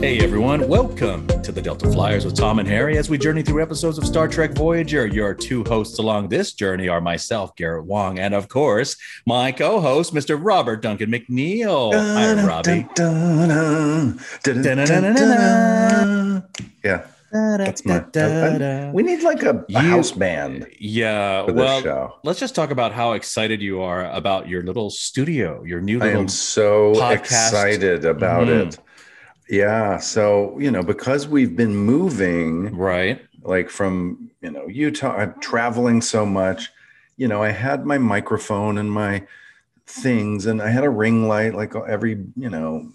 Hey everyone, welcome to the Delta Flyers with Tom and Harry as we journey through episodes of Star Trek Voyager. Your two hosts along this journey are myself, Garrett Wang, and of course, my co host, Mr. Robert Duncan McNeill. Hi, Robbie. Yeah. That's my. I- we need like a, You- house band Yeah, for this well, show. let's just talk about how excited you are about your little studio, your new little I am so podcast. excited about Mhm. it. Yeah. So, you know, because we've been moving Right. like from, you know, Utah, I'm traveling so much, you know, I had my microphone and my things and I had a ring light like every, you know,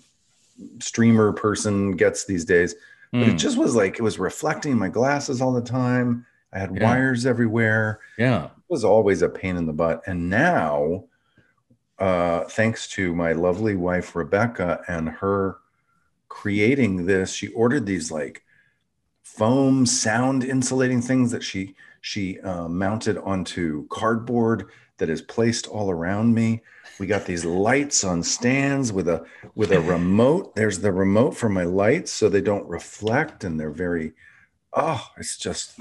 streamer person gets these days. But it Hmm, just was like it was reflecting my glasses all the time. I had Yeah. wires everywhere. yeah. It was always a pain in the butt. And now, uh, thanks to my lovely wife Rebecca and her creating this, she ordered these like foam sound insulating things that she she uh, mounted onto cardboard that is placed all around me. We got these lights on stands with a with a remote. There's the remote for my lights so they don't reflect and they're very oh, it's just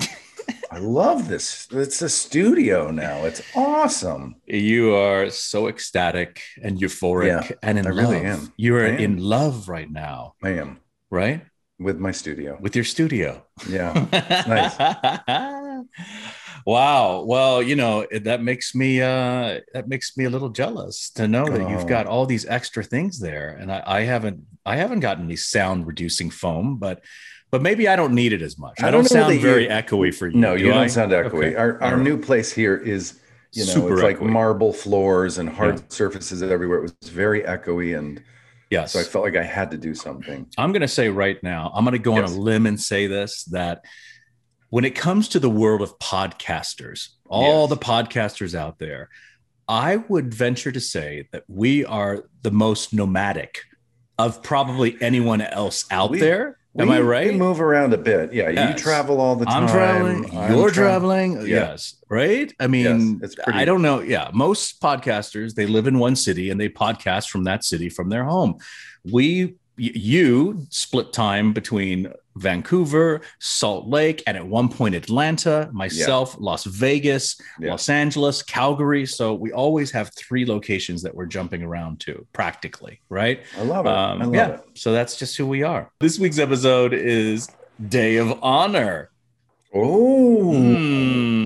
I love this. It's a studio now. It's awesome. You are so ecstatic and euphoric Yeah, and in I love. really am. You are am. in love right now, I am right? with my studio. With your studio. Yeah. nice. wow. Well, you know, that makes me uh that makes me a little jealous to know that you've Oh. got all these extra things there. And I, I haven't I haven't gotten any sound reducing foam, but but maybe I don't need it as much. I, I don't, don't sound very you- echoey for you. No, do you don't sound echoey. Okay. Our, our new place here is, you know, Super it's like echoey. marble floors and hard Yeah. surfaces everywhere. It was very echoey. And Yes. so I felt like I had to do something. I'm going to say right now, I'm going to go Yes. on a limb and say this that when it comes to the world of podcasters, all Yes. the podcasters out there, I would venture to say that we are the most nomadic of probably anyone else out We- there. Am We- I right? We move around a bit. Yeah. You travel all the time. I'm traveling. I'm you're tra- traveling. Yeah. Yes. Right. I mean, it's pretty- I don't know. Yeah. Most podcasters, they live in one city and they podcast from that city from their home. We, you split time between Vancouver, Salt Lake, and at one point Atlanta, myself, Las Vegas, Yeah. Los Angeles, Calgary. So we always have three locations that we're jumping around to practically. Right. I love it. Um, I love yeah, it. so that's just who we are. This week's episode is Day of Honor. Oh, Hmm.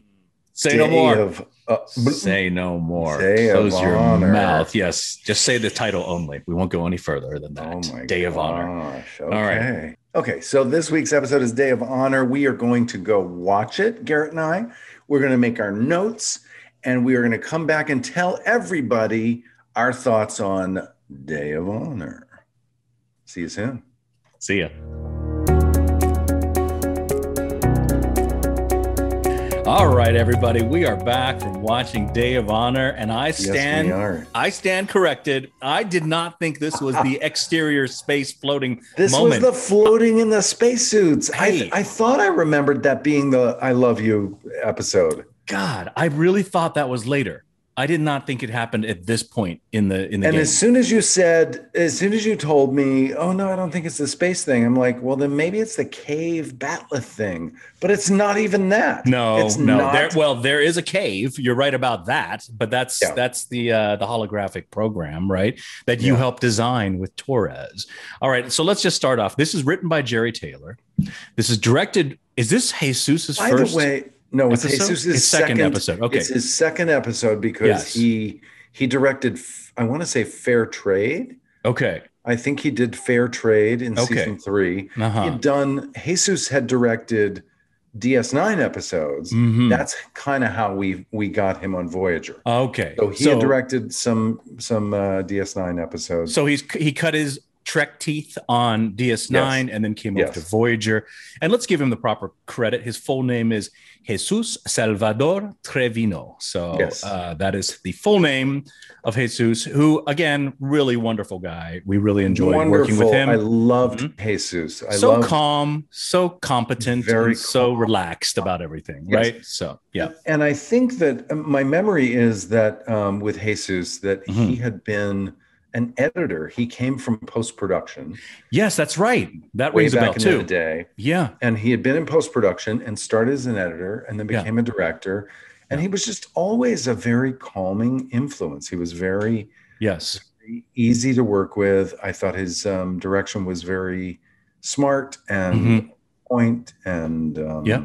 Say no more. of, uh, say no more. Close your Honor. mouth. Yes, just say the title only. We won't go any further than that. Oh Day of Honor. Okay. All right. Okay. So this week's episode is Day of Honor. We are going to go watch it, Garrett and I. We're going to make our notes and we are going to come back and tell everybody our thoughts on Day of Honor. See you soon. See ya. All right, everybody, we are back from watching Day of Honor, and I stand, yes, I stand corrected. I did not think this was the exterior space floating This moment. was the floating in the spacesuits. Hey. I, I thought I remembered that being the I Love You episode. God, I really thought that was later. I did not think it happened at this point in the in the And game. as soon as you said, as soon as you told me, oh no, I don't think it's the space thing, I'm like, well, then maybe it's the cave bat'leth thing, but it's not even that. no, it's no. not. There, well, there is a cave. You're right about that, but that's Yeah. that's the uh, the holographic program, right? That you Yeah. helped design with Torres. All right, so let's just start off. This is written by Jeri Taylor. This is directed. Is this Jesus's By first? the way, no, it's? Jesus' His second second, episode. Okay. It's his second episode because Yes. he he directed, I want to say Fair Trade. okay. I think he did Fair Trade in Okay. season three. Uh-huh. He'd done, Jesus had directed DS9 episodes. Mhm. That's kind of how we we got him on Voyager. Okay. So he had directed some some uh, DS9 episodes. So he's he cut his Trek teeth on DS9 Yes. and then came Yes. over to Voyager. And let's give him the proper credit. His full name is Jesus Salvador Trevino. So Yes. uh, that is the full name of Jesus, who again, really wonderful guy. We really enjoyed working with him. I loved Mhm. Jesus. I so loved, calm, so competent, Very and so relaxed about everything, right? So yeah. And I think that um, my memory is that um, with Jesus, that he Mhm. had been, an editor. He came from post production. Yes, that's right. That way rings a back bell in too. the day. Yeah. And he had been in post production and started as an editor and then Yeah. became a director. And he was just always a very calming influence. He was very Yes. easy to work with. I thought his um, direction was very smart and Mhm. point and um, Yeah.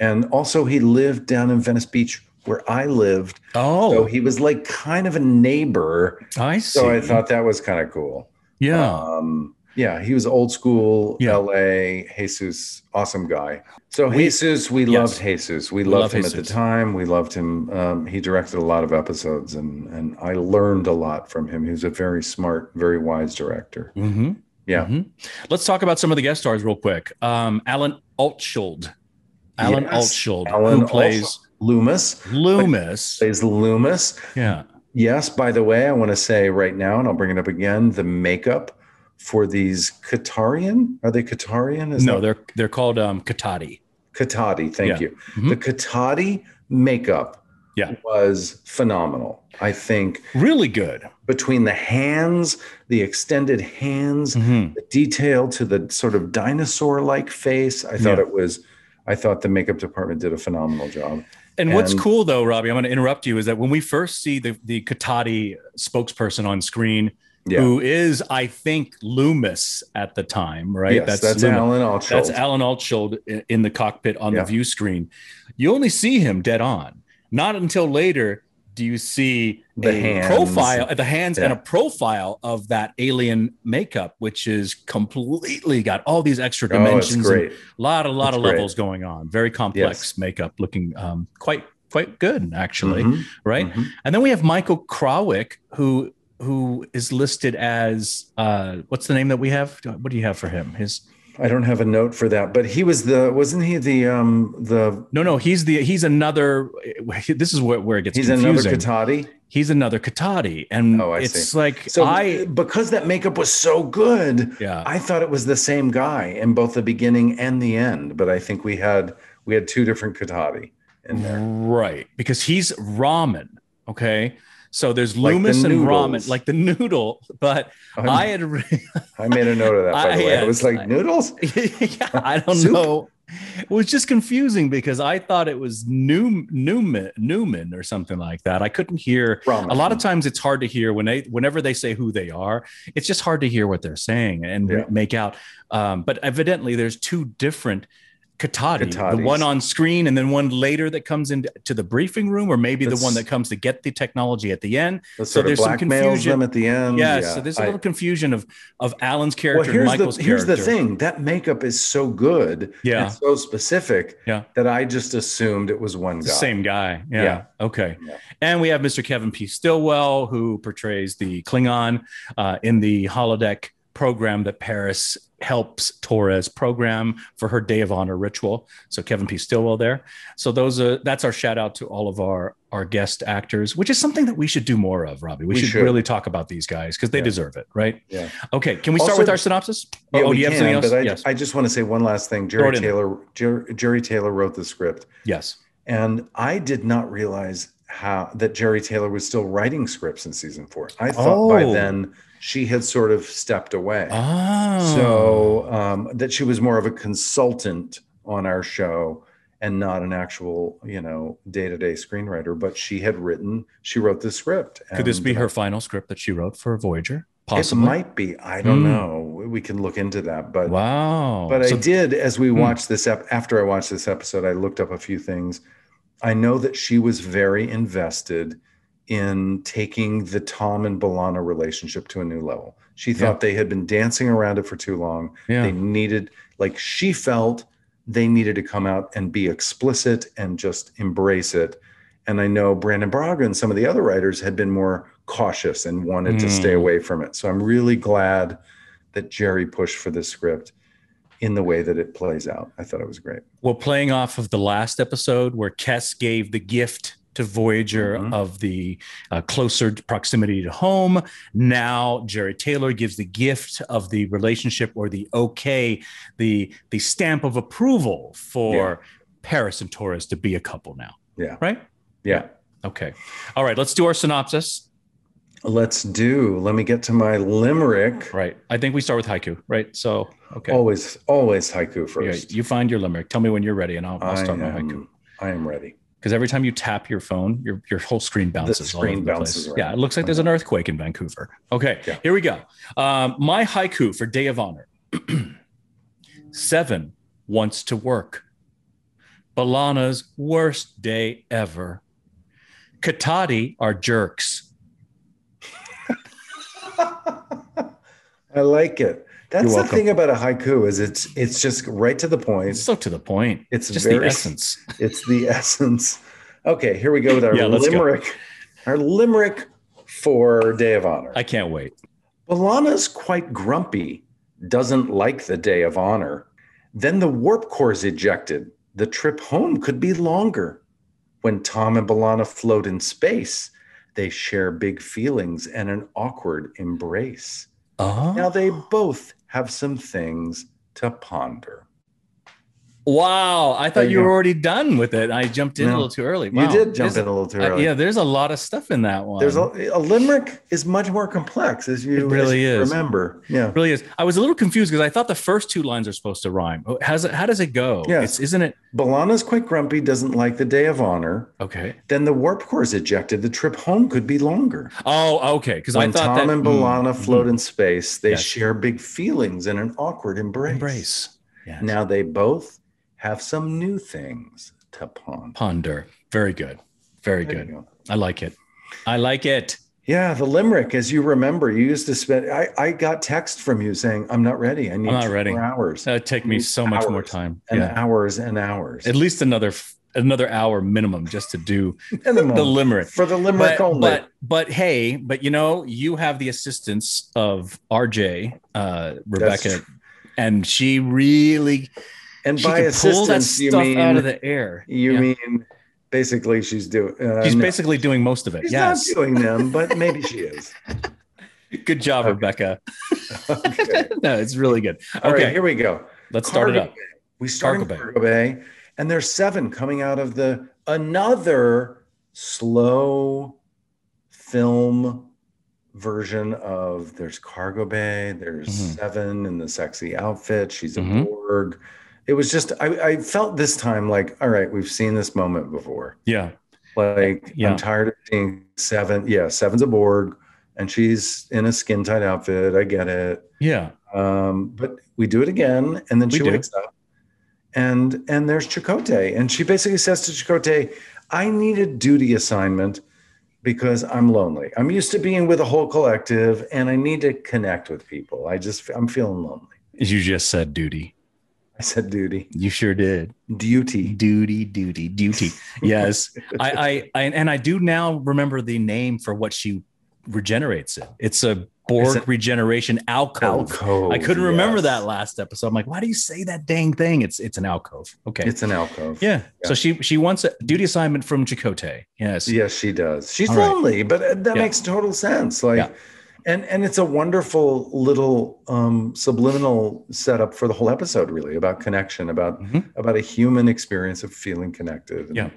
and also he lived down in Venice Beach where I lived. Oh, So he was like kind of a neighbor. I see. So I thought that was kind of cool. yeah. Um, yeah, he was old school Yeah. LA, Jesus, awesome guy. So We- Jesus, we Yes. loved Jesus. We, We loved love him at the time. We loved him. Um, he directed a lot of episodes and and I learned a lot from him. He was a very smart, very wise director. hmm Yeah. Mhm. Let's talk about some of the guest stars real quick. Um, Alan Altschuld. Alan Yes, Altschuld, Alan who plays Lumas Lumas. is Lumas. Yeah. Yes, by the way, I want to say right now, and I'll bring it up again, the makeup for these Qatarian, are they Qatarian? Is no, that- they're they're called um, Caatati. Caatati, thank Yeah. you. Mhm. The Caatati makeup Yeah. was phenomenal. I think Really good. between the hands, the extended hands, Mhm. the detail to the sort of dinosaur-like face, I thought Yeah. it was I thought the makeup department did a phenomenal job. And what's cool though, Robbie, I'm going to interrupt you, is that when we first see the the Caatati spokesperson on screen, Yeah. who is I think Lumas at the time, right? yes, that's, Lumas. Alan Altschuld. That's Alan Altschuld i- in the cockpit on Yeah. the view screen. You only see him dead on. Not until later do you see The a hands. profile, the hands and a profile of that alien makeup, which is completely got all these extra oh, dimensions. and. A lot, a lot It's of great. levels going on. Very complex makeup, looking um, quite quite good actually, Mhm, right? mhm. And then we have Michael Krawic, who who is listed as uh, what's the name that we have? What do you have for him? His I don't have a note for that, but he was the wasn't he the um the No, no, he's the he's another. This is where, where it gets he's confusing. another Caatati. he's another Caatati, and Oh, I it's see. like So I because that makeup was so good, yeah I thought it was the same guy in both the beginning and the end, but I think we had we had two different Caatati in there. right because he's ramen. Okay, so there's Like the Lumas and ramen, like the noodle. But I'm- I had I made a note of that by I- the way. I was like I- noodles. yeah, I don't Soup? know. It was just confusing because I thought it was New, Newman Newman or something like that. I couldn't hear Ramen. a lot of times it's hard to hear when they whenever they say who they are it's just hard to hear what they're saying and Yeah. make out um, but evidently there's two different Caatati, the one on screen and then one later that comes into the briefing room or maybe the one that comes to get the technology at the end so there's some confusion. them at the end. yeah, Yeah, so there's a little confusion of of alan's well, character and here's michael's the here's the thing. That makeup is so good, Yeah. and so specific, Yeah. that I just assumed it was one guy. same guy. Yeah. Yeah. Okay. Yeah. And we have Mr. Kevin P. Stillwell, who portrays the Klingon uh, in the holodeck program that Paris helps Torres program for her Day of Honor ritual. So Kevin P. Stillwell there. So those are that's our shout out to all of our our guest actors, which is something that we should do more of, Robbie. We, We should, should. really talk about these guys because they Yeah. deserve it, right? Yeah. Okay. Can we start Also- with our synopsis? Yeah, oh, we do you have can, something else? but I, yes. I just want to say one last thing. Jeri it in there. Taylor, Jer- Jeri Taylor wrote the script, yes. and I did not realize how that Jeri Taylor was still writing scripts in season four. I thought by Oh. then she had sort of stepped away. Oh. So um, that she was more of a consultant on our show and not an actual, you know, day-to-day screenwriter. But she had written, she wrote the script. could this be her final script that she wrote for Voyager? It Possibly. might be. I don't Hmm. know. We can look into that. But Wow. but So- I did as we Hmm. watched this ep- after I watched this episode, I looked up a few things. I know that she was very invested in taking the Tom and B'Elanna relationship to a new level. She thought they had been dancing around it for too long. yeah. They needed, like she felt they needed to come out and be explicit and just embrace it. And I know Brannon Braga and some of the other writers had been more cautious and wanted to stay Mm. away from it. So I'm really glad that Jeri pushed for this script in the way that it plays out. I thought it was great. well, playing off of the last episode where Kes gave the gift to Voyager Mhm. of the uh, closer proximity to home. Now Jeri Taylor gives the gift of the relationship or the okay, the the stamp of approval for Paris and Torres to be a couple now. Yeah. Right? Yeah. Okay. All right. Let's do our synopsis. Let's do. Let me get to my limerick. Right. I think we start with haiku, right? So, okay. Always, always haiku Yeah, first. you find your limerick. Tell me when you're ready, and I'll, I'll start my haiku. I am ready. Because every time you tap your phone, your your whole screen bounces. all screen over the bounces place. around. Yeah, it looks like there's an earthquake in Vancouver. Okay, Yeah. here we go. Um, my haiku for Day of Honor. Seven wants to work. B'Elanna's worst day ever. Caatati are jerks. I like it. That's the thing about a haiku is it's it's just right to the point. It's so to the point. It's just very- the essence. It's the essence. Okay, here we go with our Yeah, let's go. limerick. Our limerick for Day of Honor. I can't wait. B'Elanna's quite grumpy, doesn't like the Day of Honor. Then the warp core's ejected. The trip home could be longer. When Tom and B'Elanna float in space, they share big feelings and an awkward embrace. Oh, Now they oh. both have some things to ponder. Wow! I thought you you were already done with it. I jumped in a little too early. You did jump There's- in a little too uh, early. yeah, there's a lot of stuff in that one. There's a, a limerick is much more complex as you, It really as is. remember. Yeah. really is. I was a little confused because I thought the first two lines are supposed to rhyme. Oh, How's it, how does it go? Yes. It's, isn't it? B'Elanna's quite grumpy, doesn't like the day of honor. Okay. Then the warp core is ejected. The trip home could be longer. Oh, okay. Because I When thought Tom that and mm, B'Elanna float in space, they Yes. share big feelings and an awkward embrace. embrace. Yes. Now they both have some new things to ponder. ponder. Very good. Very There good. go. I like it. I like it. Yeah, the limerick, as you remember, you used to spend. I, I got text from you saying, "I'm not ready. I need I'm not ready. hours That would take me so much more time. and Yeah. hours and hours." At least another another hour minimum just to do the limerick. for the limerick But, only. but but hey, but you know, you have the assistance of RJ, uh, Rebecca, and she really and she by assistance, you mean out of the air. you Yeah. mean basically she's doing. Uh, She's no, basically doing most of it. she's yes. not doing them, but maybe she is. Good job, Okay. Rebecca. Okay. no, it's really good. All okay, right, here we go. let's start it up. Bay. We start Cargo Bay. Cargo Bay, and there's seven coming out of the another slow film version of there's Cargo Bay, there's Mhm. Seven in the sexy outfit. She's a Mhm. Borg. It was just I, I felt this time like, all right, we've seen this moment before. Yeah. Like Yeah. I'm tired of seeing Seven. Yeah, Seven's a Borg, and she's in a skin tight outfit. I get it. Yeah. Um, but we do it again, and then We she do. wakes up, and and there's Chakotay, and she basically says to Chakotay, "I need a duty assignment because I'm lonely. I'm used to being with a whole collective, and I need to connect with people. I just I'm feeling lonely." You just said duty. I said, "Duty, You sure did. duty." Duty, duty, duty. Yes. I, I, I, and I do now remember the name for what she regenerates it. It's a Borg regeneration alcove. Alcove. I couldn't remember yes. that last episode. I'm like, why do you say that dang thing? It's it's an alcove. Okay. It's an alcove. yeah. Yeah. So she she wants a duty assignment from Chakotay. Yes. Yes, she does. She's All right. lonely, but uh, that Yeah. makes total sense. Like, Yeah. And and it's a wonderful little um, subliminal setup for the whole episode, really, about connection, about Mhm. about a human experience of feeling connected. And, Yeah.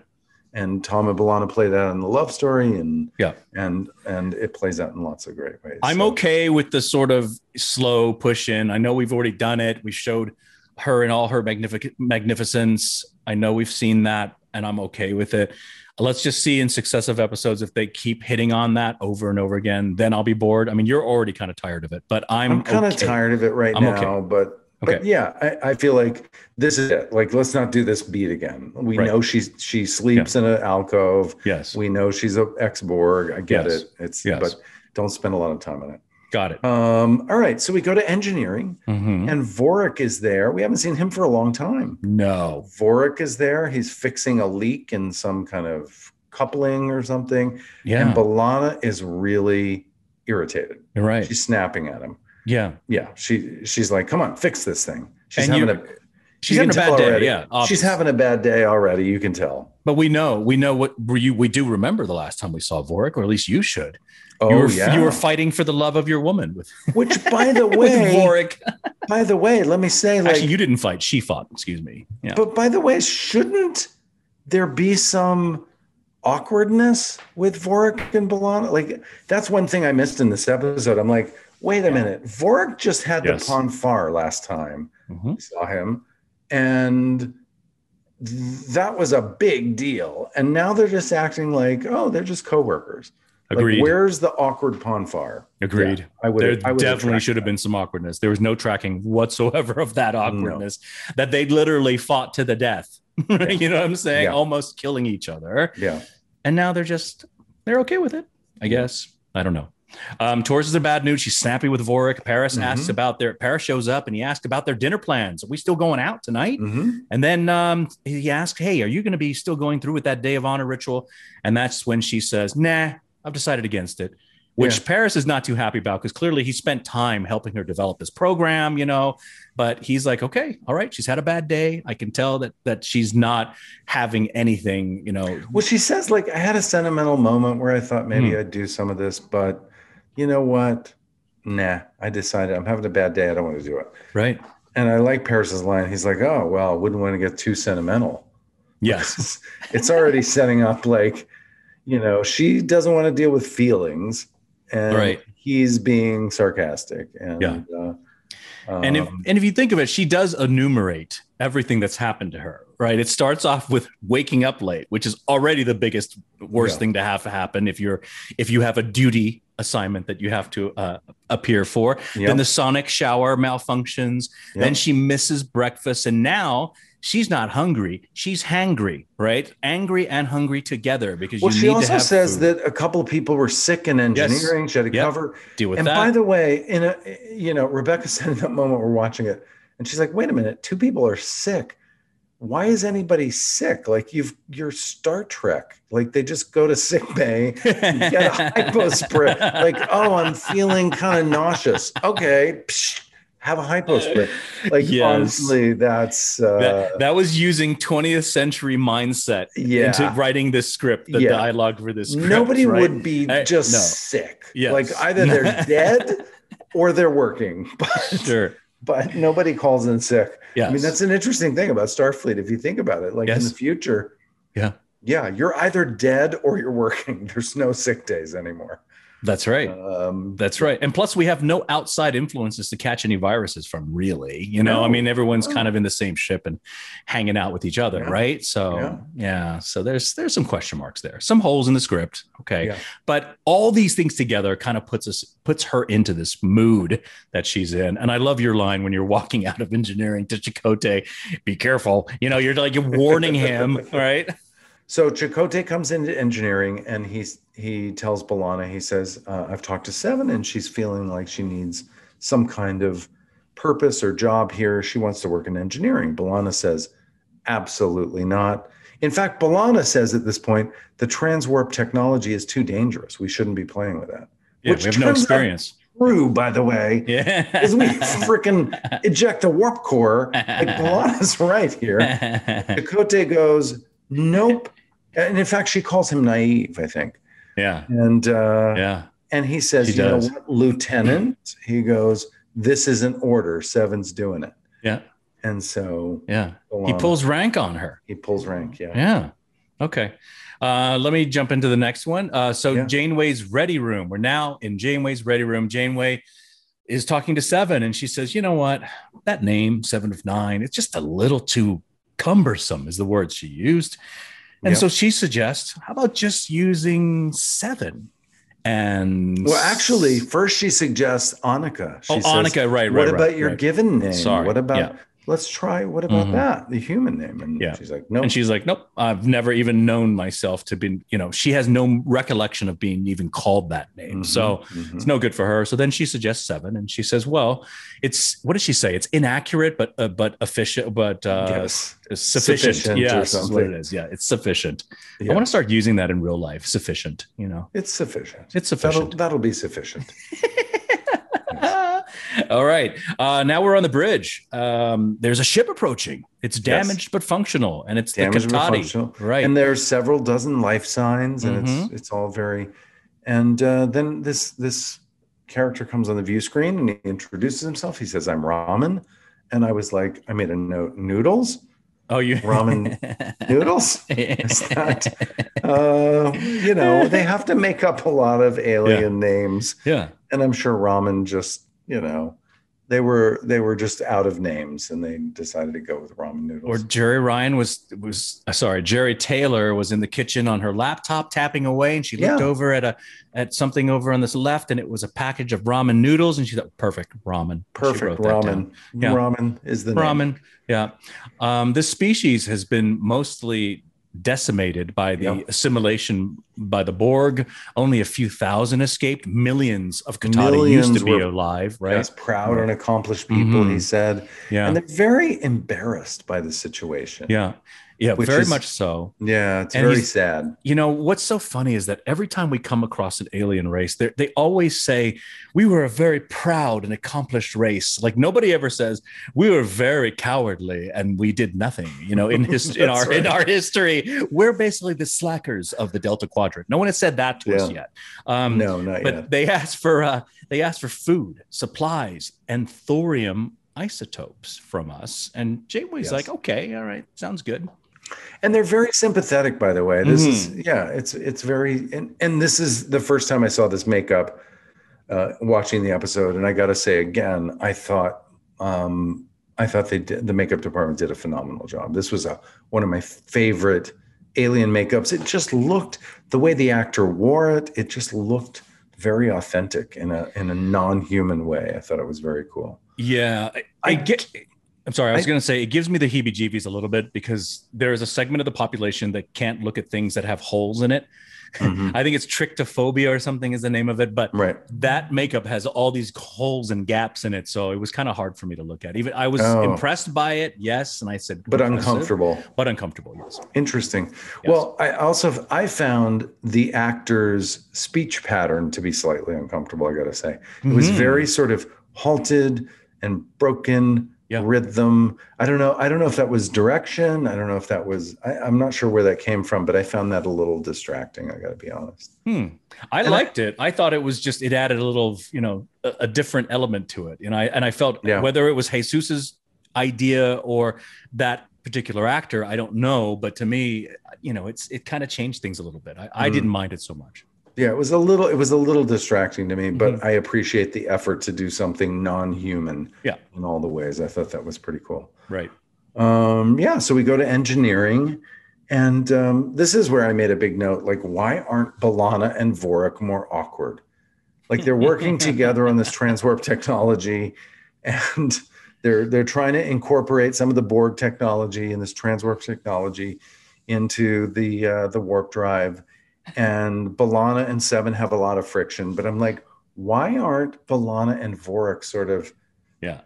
And Tom and B'Elanna play that in the love story, and Yeah. and and it plays out in lots of great ways. I'm So- okay with the sort of slow push in. I know we've already done it. We showed her in all her magnific- magnificence. I know we've seen that, and I'm okay with it. Let's just see in successive episodes if they keep hitting on that over and over again. Then I'll be bored. I mean, you're already kind of tired of it, but I'm, I'm, kind of okay. tired of it right I'm now, okay. but but yeah, I, I feel like this is it. Like, let's not do this beat again. We Right. know she's she sleeps in an alcove. Yes, We know she's a ex Borg. I get Yes. it. It's Yes. but don't spend a lot of time on it. Got it. Um, all right, so we go to engineering, Mhm. and Vorik is there. We haven't seen him for a long time. No, Vorik is there. He's fixing a leak in some kind of coupling or something. yeah, And B'Elanna is really irritated. you're right. She's snapping at him. Yeah, Yeah, she she's like, "Come on, fix this thing." She's And you- having a she's having a bad day. already. Yeah, she's having a bad day already. You can tell. But we know, we know what you. We do remember the last time we saw Vorik, or at least you should. Oh you were yeah. you were fighting for the love of your woman with, Which, by the way, Vorik. by the way, let me say, like, Actually, you didn't fight. She fought. Excuse me. Yeah. But by the way, shouldn't there be some awkwardness with Vorik and B'Elanna. Like that's one thing I missed in this episode. I'm like, wait a minute, Vorik just had Yes. the Pon Farr last time Mhm. we saw him, and that was a big deal. And now they're just acting like, oh, they're just coworkers. Like, Agreed. where's the awkward Pon Farr? Agreed. Yeah, I would. there I definitely should have been some awkwardness. There was no tracking whatsoever of that awkwardness that they literally fought to the death. you know what I'm saying? Yeah. Almost killing each other. Yeah. And now they're just they're okay with it. I guess. I don't know. Um, Torres is a bad news. She's snappy with Vorik. Paris Mhm. asks about their Paris shows up and he asked about their dinner plans. Are we still going out tonight? Mhm. And then um, he asked, Hey, are you going to be still going through with that day of honor ritual? And that's when she says, Nah, I've decided against it, which Yeah. Paris is not too happy about because clearly he spent time helping her develop this program, you know. But he's like, Okay, all right, she's had a bad day. I can tell that that she's not having anything, you know. Well, she says, like, I had a sentimental moment where I thought maybe Hmm. I'd do some of this, but you know what? Nah, I decided I'm having a bad day. I don't want to do it. Right. And I like Paris's line. He's like, oh, well, I wouldn't want to get too sentimental. Yes. it's already setting up like, you know, she doesn't want to deal with feelings. And Right. he's being sarcastic. And, Yeah. uh, and if um, and if you think of it, she does enumerate everything that's happened to her. Right. It starts off with waking up late, which is already the biggest worst Yeah. thing to have happen if you're if you have a duty assignment that you have to uh, appear for. yep, Then the sonic shower malfunctions. yep. Then she misses breakfast, and now she's not hungry; she's hangry. Right, angry and hungry together because well, you she need to also says food. that a couple of people were sick in engineering. She had to Yep. cover. deal with and that. by the way, in a you know, Rebecca said in that moment we're watching it, and she's like, "Wait a minute, two people are sick. Why is anybody sick? Like you've you're Star Trek. Like they just go to sick bay, get a hypo spray. Like oh, I'm feeling kind of nauseous. Okay, psh, have a hypo spray. Like Yes. honestly, that's uh, that, that was using 20th century mindset yeah. into writing this script, the Yeah. dialogue for this script. Nobody right? would be I- just no. sick. Yes. Like either they're dead or they're working. But Sure. But nobody calls in sick. Yes. I mean, that's an interesting thing about Starfleet. If you think about it, like in the future, Yeah. yeah, you're either dead or you're working. There's no sick days anymore. That's right. Um, That's right. And plus, we have no outside influences to catch any viruses from, really. You know, No. I mean, everyone's No. kind of in the same ship and hanging out with each other, Yeah. right? So, Yeah. yeah. So there's there's some question marks there, some holes in the script. Okay, Yeah. but all these things together kind of puts us puts her into this mood that she's in. And I love your line when you're walking out of engineering to Chakotay, "Be careful." You know, you're like you're warning him, right? So Chakotay comes into engineering and he's he tells B'Elanna, he says, uh, I've talked to Seven and she's feeling like she needs some kind of purpose or job here. She wants to work in engineering. B'Elanna says, absolutely not. In fact, B'Elanna says at this point, the transwarp technology is too dangerous. We shouldn't be playing with that. Yeah, Which we have no experience. True, by the way, Yeah. is we freaking eject a warp core. Like B'Elanna's right here. Chakotay goes, nope. And in fact, she calls him naive, I think. yeah. And uh, Yeah. and he says, She you know what, Lieutenant? He goes, this is an order. Seven's doing it. Yeah. And so Yeah. He pulls rank on her. he pulls rank. Yeah. Yeah. Okay. Uh, let me jump into the next one. Uh, so Yeah. Janeway's ready room. We're now in Janeway's ready room. Janeway is talking to Seven, and she says, "You know what? That name, Seven of Nine, it's just a little too cumbersome." Is the word she used. And Yeah. so she suggests, "How about just using Seven? And Well, actually, first she suggests Annika. She oh, says, Annika, right, right. what right, about your right. given name? Sorry. What about Yeah. Let's try what about Mhm. that? The human name. And Yeah. she's like, no. And she's like, nope, I've never even known myself to be, you know, she has no recollection of being even called that name. Mhm, So mhm. it's no good for her. So then she suggests seven, and she says, "Well, it's what does she say? It's inaccurate, but uh, but efficient, but uh, yes. sufficient. Sufficient yes, is what it is. Yeah, it's sufficient. Yeah. I want to start using that in real life. Sufficient. You know, It's sufficient. it's That'll, sufficient. that'll be sufficient. All right. Uh, now we're on the bridge. Um, there's a ship approaching. It's damaged but functional, and it's Damaged the Caatati. functional. Right. And there are several dozen life signs, and Mhm. it's it's all very. And uh, then this this character comes on the view screen and he introduces himself. He says, "I'm Ramen," and I was like, I made a note, noodles. Oh, you Ramen noodles? Is that, uh, you know, they have to make up a lot of alien names, yeah. and I'm sure ramen just, you know, they were they were just out of names, and they decided to go with ramen noodles. Or. Jeri Ryan was was uh, sorry, Jeri Taylor was in the kitchen on her laptop tapping away, and she looked Yeah. over at a at something over on this left, and it was a package of ramen noodles, and she thought, "Perfect ramen." Perfect wrote that down. ramen. Yeah. Ramen is the name. ramen. Yeah. Um, this species has been mostly decimated by the Yep. assimilation by the Borg. Only a few thousand escaped. Millions of Caatati used to be were- alive, right? Yes, proud and accomplished people, Mhm. he said. Yeah. And they're very embarrassed by the situation. yeah. Yeah. Which very is- much so. Yeah, it's And very sad. You know, what's so funny is that every time we come across an alien race, they they always say, we were a very proud and accomplished race. Like nobody ever says, we were very cowardly and we did nothing. You know, in his in our in our history, we're basically the slackers of the Delta Quadrant. No one has said that to us yet. Um, No, not but yet. they asked for uh, they asked for food, supplies, and thorium isotopes from us. And Janeway's Yes. like, okay, all right, sounds good. And they're very sympathetic, by the way. This is Mm-hmm. yeah, it's it's very and and this is the first time I saw this makeup uh, watching the episode, and I got to say again, I thought um, I thought they did the makeup department did a phenomenal job. This was a one of my favorite alien makeups. It just looked the way the actor wore it. It just looked very authentic in a in a non-human way. I thought it was very cool. Yeah, I, I I- get. I'm sorry. I was going to say it gives me the heebie-jeebies a little bit because there is a segment of the population that can't look at things that have holes in it. Mhm. I think it's trichtophobia or something is the name of it. But Right. that makeup has all these holes and gaps in it, so it was kind of hard for me to look at. Even I was Oh. impressed by it, yes, and I said, But uncomfortable. but uncomfortable, yes. Interesting. Yes. Well, I also I found the actor's speech pattern to be slightly uncomfortable. I got to say, it was Mhm. very sort of halted and broken Yeah. rhythm. I don't know. I don't know if that was direction. I don't know if that was. I, I'm not sure where that came from, but I found that a little distracting. I got to be honest. Hmm. I And I- liked it. I thought it was just it added a little, you know, a, a different element to it. And I and I felt Yeah. whether it was Jesus's idea or that particular actor, I don't know. But to me, you know, it's it kind of changed things a little bit. I, I Mhm. didn't mind it so much. Yeah, it was a little. It was a little distracting to me, but Mhm. I appreciate the effort to do something non-human. Yeah. In all the ways, I thought that was pretty cool. Right. Um, yeah, so we go to engineering, and um, this is where I made a big note. Like, why aren't B'Elanna and Vorik more awkward? Like they're working together on this transwarp technology, and they're they're trying to incorporate some of the Borg technology and this transwarp technology into the uh, the warp drive. And B'Elanna and Seven have a lot of friction, but I'm like, why aren't B'Elanna and Vorik sort of Yeah.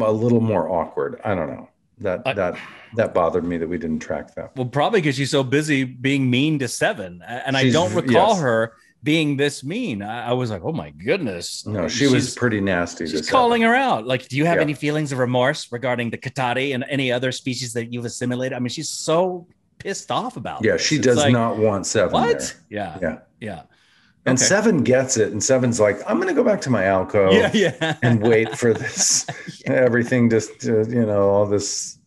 a little more awkward. I don't know. That I- that that bothered me that we didn't track that. Well, probably because she's so busy being mean to Seven, and I don't recall yes. her being this mean. I, I was like, oh my goodness. No, she was pretty nasty. She's calling her out. Like, do you have Yeah. any feelings of remorse regarding the Caatati and any other species that you've assimilated? I mean, she's so pissed off about. Yeah, this. she It's does like, not want Seven. What? there. Yeah, Yeah. yeah, And Okay. Seven gets it, and Seven's like, I'm gonna go back to my alcove yeah, yeah. and wait for this everything just to, you know, all this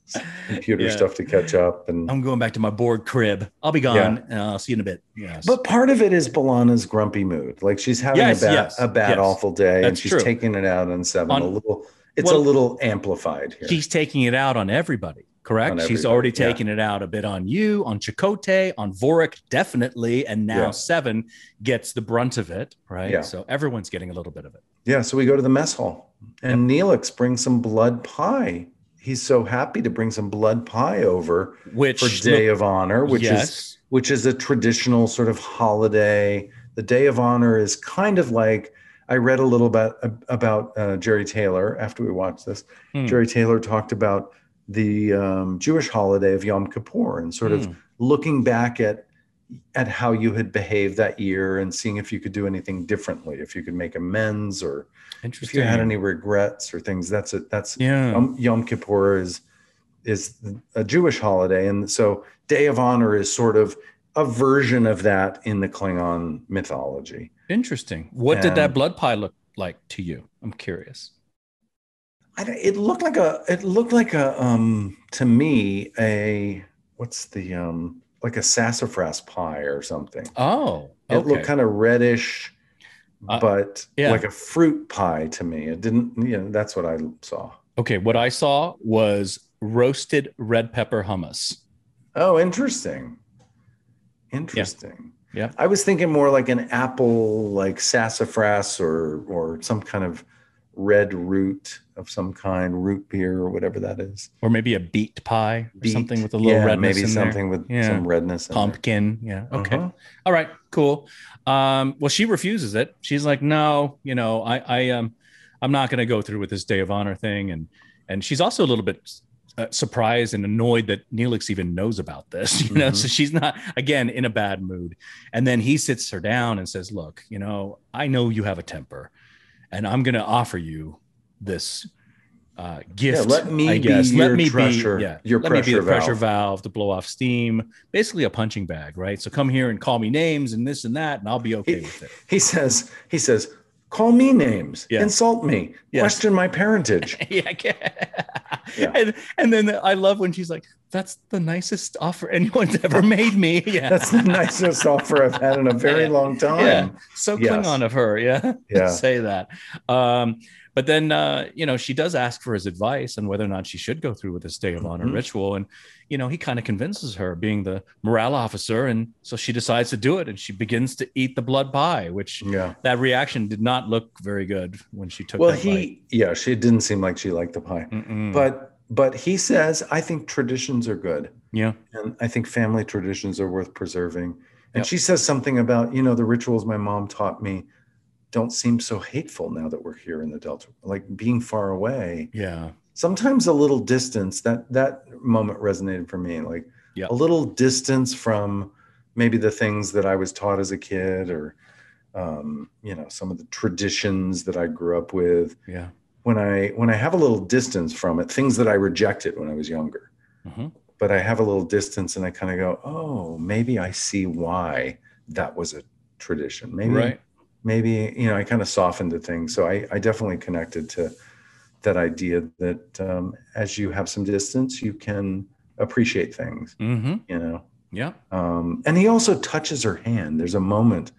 computer Yeah. stuff to catch up. And I'm going back to my Borg crib. I'll be gone. and I'll see you in a bit. Yes. but part of it is B'Elanna's grumpy mood. Like she's having Yes, a bad yes, a bad yes. awful day, and she's true. taking it out on Seven On- a little. It's well, a little amplified here. she's taking it out on everybody. Correct. She's already yeah. taken it out a bit on you, on Chakotay, on Vorik, definitely, and now Yeah. Seven gets the brunt of it. Right. Yeah. So everyone's getting a little bit of it. Yeah, so we go to the mess hall, and Neelix brings some blood pie. He's so happy to bring some blood pie over Which for Day of Honor, which is which is a traditional sort of holiday. The Day of Honor is kind of like I read a little bit about uh, Jeri Taylor after we watched this. Hmm. Jeri Taylor talked about the um, Jewish holiday of Yom Kippur and sort of Hmm. looking back at at how you had behaved that year and seeing if you could do anything differently, if you could make amends or if you had any regrets or things. That's it. That's yeah. Yom, Yom Kippur is is a Jewish holiday, and so Day of Honor is sort of a version of that in the Klingon mythology. Interesting. What did that blood pie look like to you? I'm curious. It looked like a it looked like a um to me a what's the um like a sassafras pie or something. Oh, It looked kind of reddish, Uh, but yeah. like a fruit pie to me. It didn't, you know, that's what I saw. okay. What I saw was roasted red pepper hummus. Oh, interesting. Interesting. Yeah. I was thinking more like an apple, like sassafras or or some kind of red root of some kind, root beer or whatever that is. Or maybe a beet pie or Beet. something with a little yeah, redness maybe in there. something with Yeah. some redness. in there. Pumpkin. Yeah. Okay. Uh-huh. All right, cool. Um, well, she refuses it. She's like, no, you know, I, I, um, I'm not going to go through with this Day of Honor thing, and and she's also a little bit uh, surprised and annoyed that Neelix even knows about this. You know, Mhm. so she's not again in a bad mood. And then he sits her down and says, "Look, you know, I know you have a temper, and I'm going to offer you this." Uh, gift. let me I be guess. your let me pressure- be, yeah, your let me be the pressure pressure valve. valve to blow off steam. Basically, a punching bag, right? So come here and call me names and this and that, and I'll be okay He, with it. he says, he says, call me names, Yeah. insult me, Yes. question my parentage. yeah, Yeah. And, and then I love when she's like, "That's the nicest offer anyone's ever made me." Yeah, That's the nicest offer I've had in a very Yeah. long time. yeah. So Yes. Klingon of her, yeah, Yeah. say that. Um, but then, uh, you know, she does ask for his advice on whether or not she should go through with this Day of Honor Mhm. ritual, and you know, he kind of convinces her, being the morale officer, and so she decides to do it, and she begins to eat the blood pie, which Yeah. that reaction did not look very good when she took. Well, he, yeah, she didn't seem like she liked the pie. Mm-mm. but but he says, I think traditions are good, yeah, and I think family traditions are worth preserving. And Yep. she says something about, you know, the rituals my mom taught me don't seem so hateful now that we're here in the Delta, like being far away. yeah, sometimes a little distance that that moment resonated for me like Yeah. a little distance from maybe the things that i was taught as a kid or um, you know some of the traditions that i grew up with yeah. when i when i have a little distance from it things that i rejected when i was younger Mhm. but i have a little distance and i kind of go oh maybe i see why that was a tradition maybe Right. Maybe you know i kind of softened the thing so i, I definitely connected to that idea that um, as you have some distance you can appreciate things Mm-hmm. you know Yeah. um, and he also touches her hand there's a moment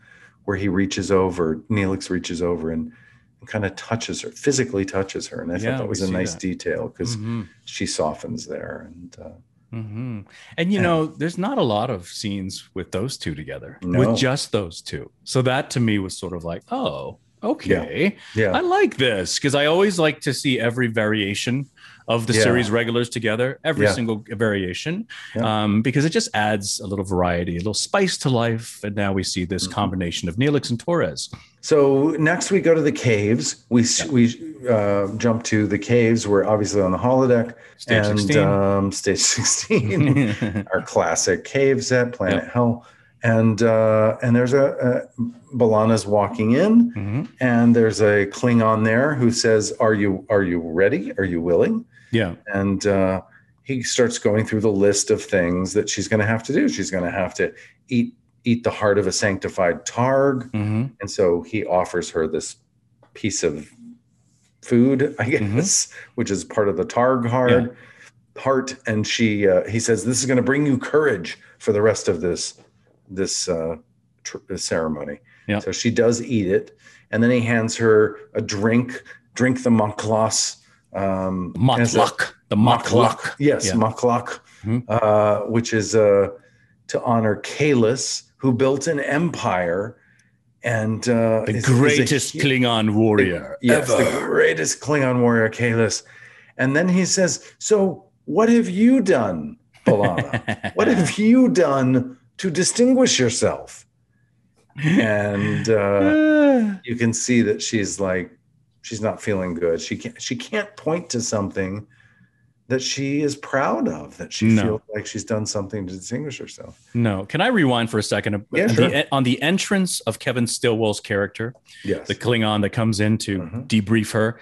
where he reaches over neelix reaches over and, and kind of touches her physically touches her and i Yeah, thought that was a nice that. detail because Mhm. she softens there and uh, hmm And you Yeah. know, there's not a lot of scenes with those two together, No. with just those two. So that to me was sort of like, oh, okay, yeah I like this because I always like to see every variation of the Yeah. series regulars together, every Yeah. single variation, Yeah. um, because it just adds a little variety, a little spice to life. And now we see this Mhm. combination of Neelix and Torres. So next we go to the caves. We we uh, jump to the caves. We're obviously on the holodeck Stage and 16. Um, stage sixteen, our classic cave set, Planet Hell. And uh, and there's a, a B'Elanna's walking in, Mhm. and there's a Klingon there who says, "Are you are you ready? Are you willing?" Yeah. And uh, he starts going through the list of things that she's going to have to do. She's going to have to eat eat the heart of a sanctified targ. hmm And so he offers her this piece of food, I guess, which is part of the Targ heart. Heart, and she, uh, he says, "This is going to bring you courage for the rest of this this uh, tr- ceremony." Yeah. So she does eat it, and then he hands her a drink. Drink the maklas. Um, a- The Motluk. Yes, Yeah. Maklak, Mhm. uh, which is uh, to honor Kahless, who built an empire and uh, The is- is a greatest Klingon warrior yes, the ever. greatest Klingon warrior, Kahless. And then he says, "So, what have you done, B'Elanna? what have you done to distinguish yourself?" And uh, you can see that she's like, she's not feeling good. She can't. She can't point to something that she is proud of. That she No. feels like she's done something to distinguish herself. No, can I rewind for a second? Yeah, on, sure. the, on the entrance of Kevin Stillwell's character, Yes. the Klingon that comes in to Mhm. debrief her.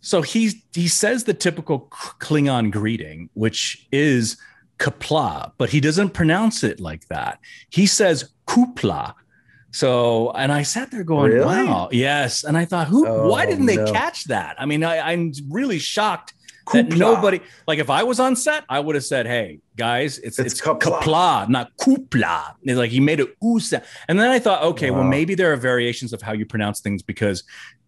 So he he says the typical Klingon greeting, which is kapla, but he doesn't pronounce it like that. He says kupla. So, and I sat there going, Really? wow, yes. And I thought, who, why Oh, didn't they no. catch that? I mean, I, I'm really shocked that nobody, like if I was on set, I would have said, hey, guys, it's, It's it's, kapla. kapla, not kupla. It's like he made it oosa. And then I thought, okay, well, maybe there are variations of how you pronounce things because,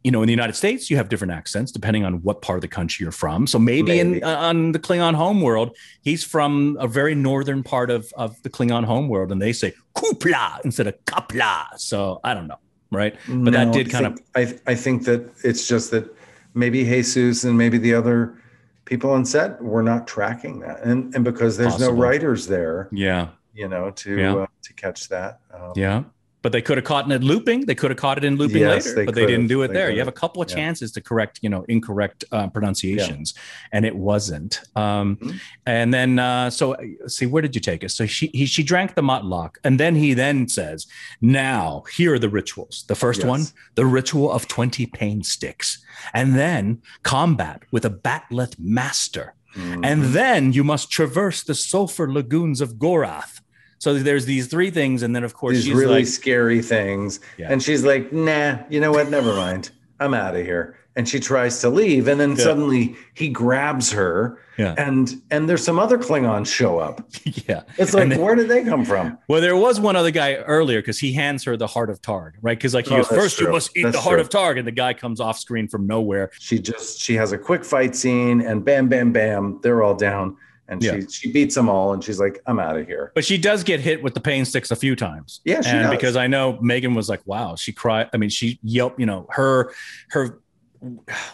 you know, in the United States, you have different accents depending on what part of the country you're from. So maybe, Maybe. in uh, on the Klingon homeworld, he's from a very northern part of, of the Klingon homeworld, and they say kupla instead of kapla. So I don't know, right? But that No, did I kind of think- I, I think that it's just that maybe Jesus and maybe the other people on set were not tracking that, and and because there's Possible. no writers there, yeah, you know, to Yeah. uh, to catch that. Um, yeah. But they could have caught it looping. They could have caught it in looping Yes, later, they but they didn't do it They there. You could've. have a couple of Yeah. chances to correct, you know, incorrect uh, pronunciations, and it wasn't. Um, Mhm. And then, uh, so uh, see, where did you take us? So she he, she drank the motlock, and then he then says, "Now here are the rituals. The first Yes. one, the ritual of twenty pain sticks, and then combat with a bat'leth master." mhm. and then you must traverse the sulfur lagoons of Gorath. So there's these three things, and then of course these she's really like, scary things, Yeah. and she's like, "Nah, you know what? Never mind. I'm out of here." And she tries to leave, and then Yeah. suddenly he grabs her, Yeah. and and there's some other Klingons show up. yeah. It's like, then- where did they come from? Well, there was one other guy earlier because he hands her the heart of Targ, right? Because like he Oh, goes, first you must eat That's the heart true. of Targ, and the guy comes off screen from nowhere. she just she has a quick fight scene and bam bam bam they're all down and Yeah. she she beats them all and she's like i'm out of here But she does get hit with the pain sticks a few times. Yeah, she and does. because I know Megan was like, "Wow," she cried. I mean, she yelped. You know, her her.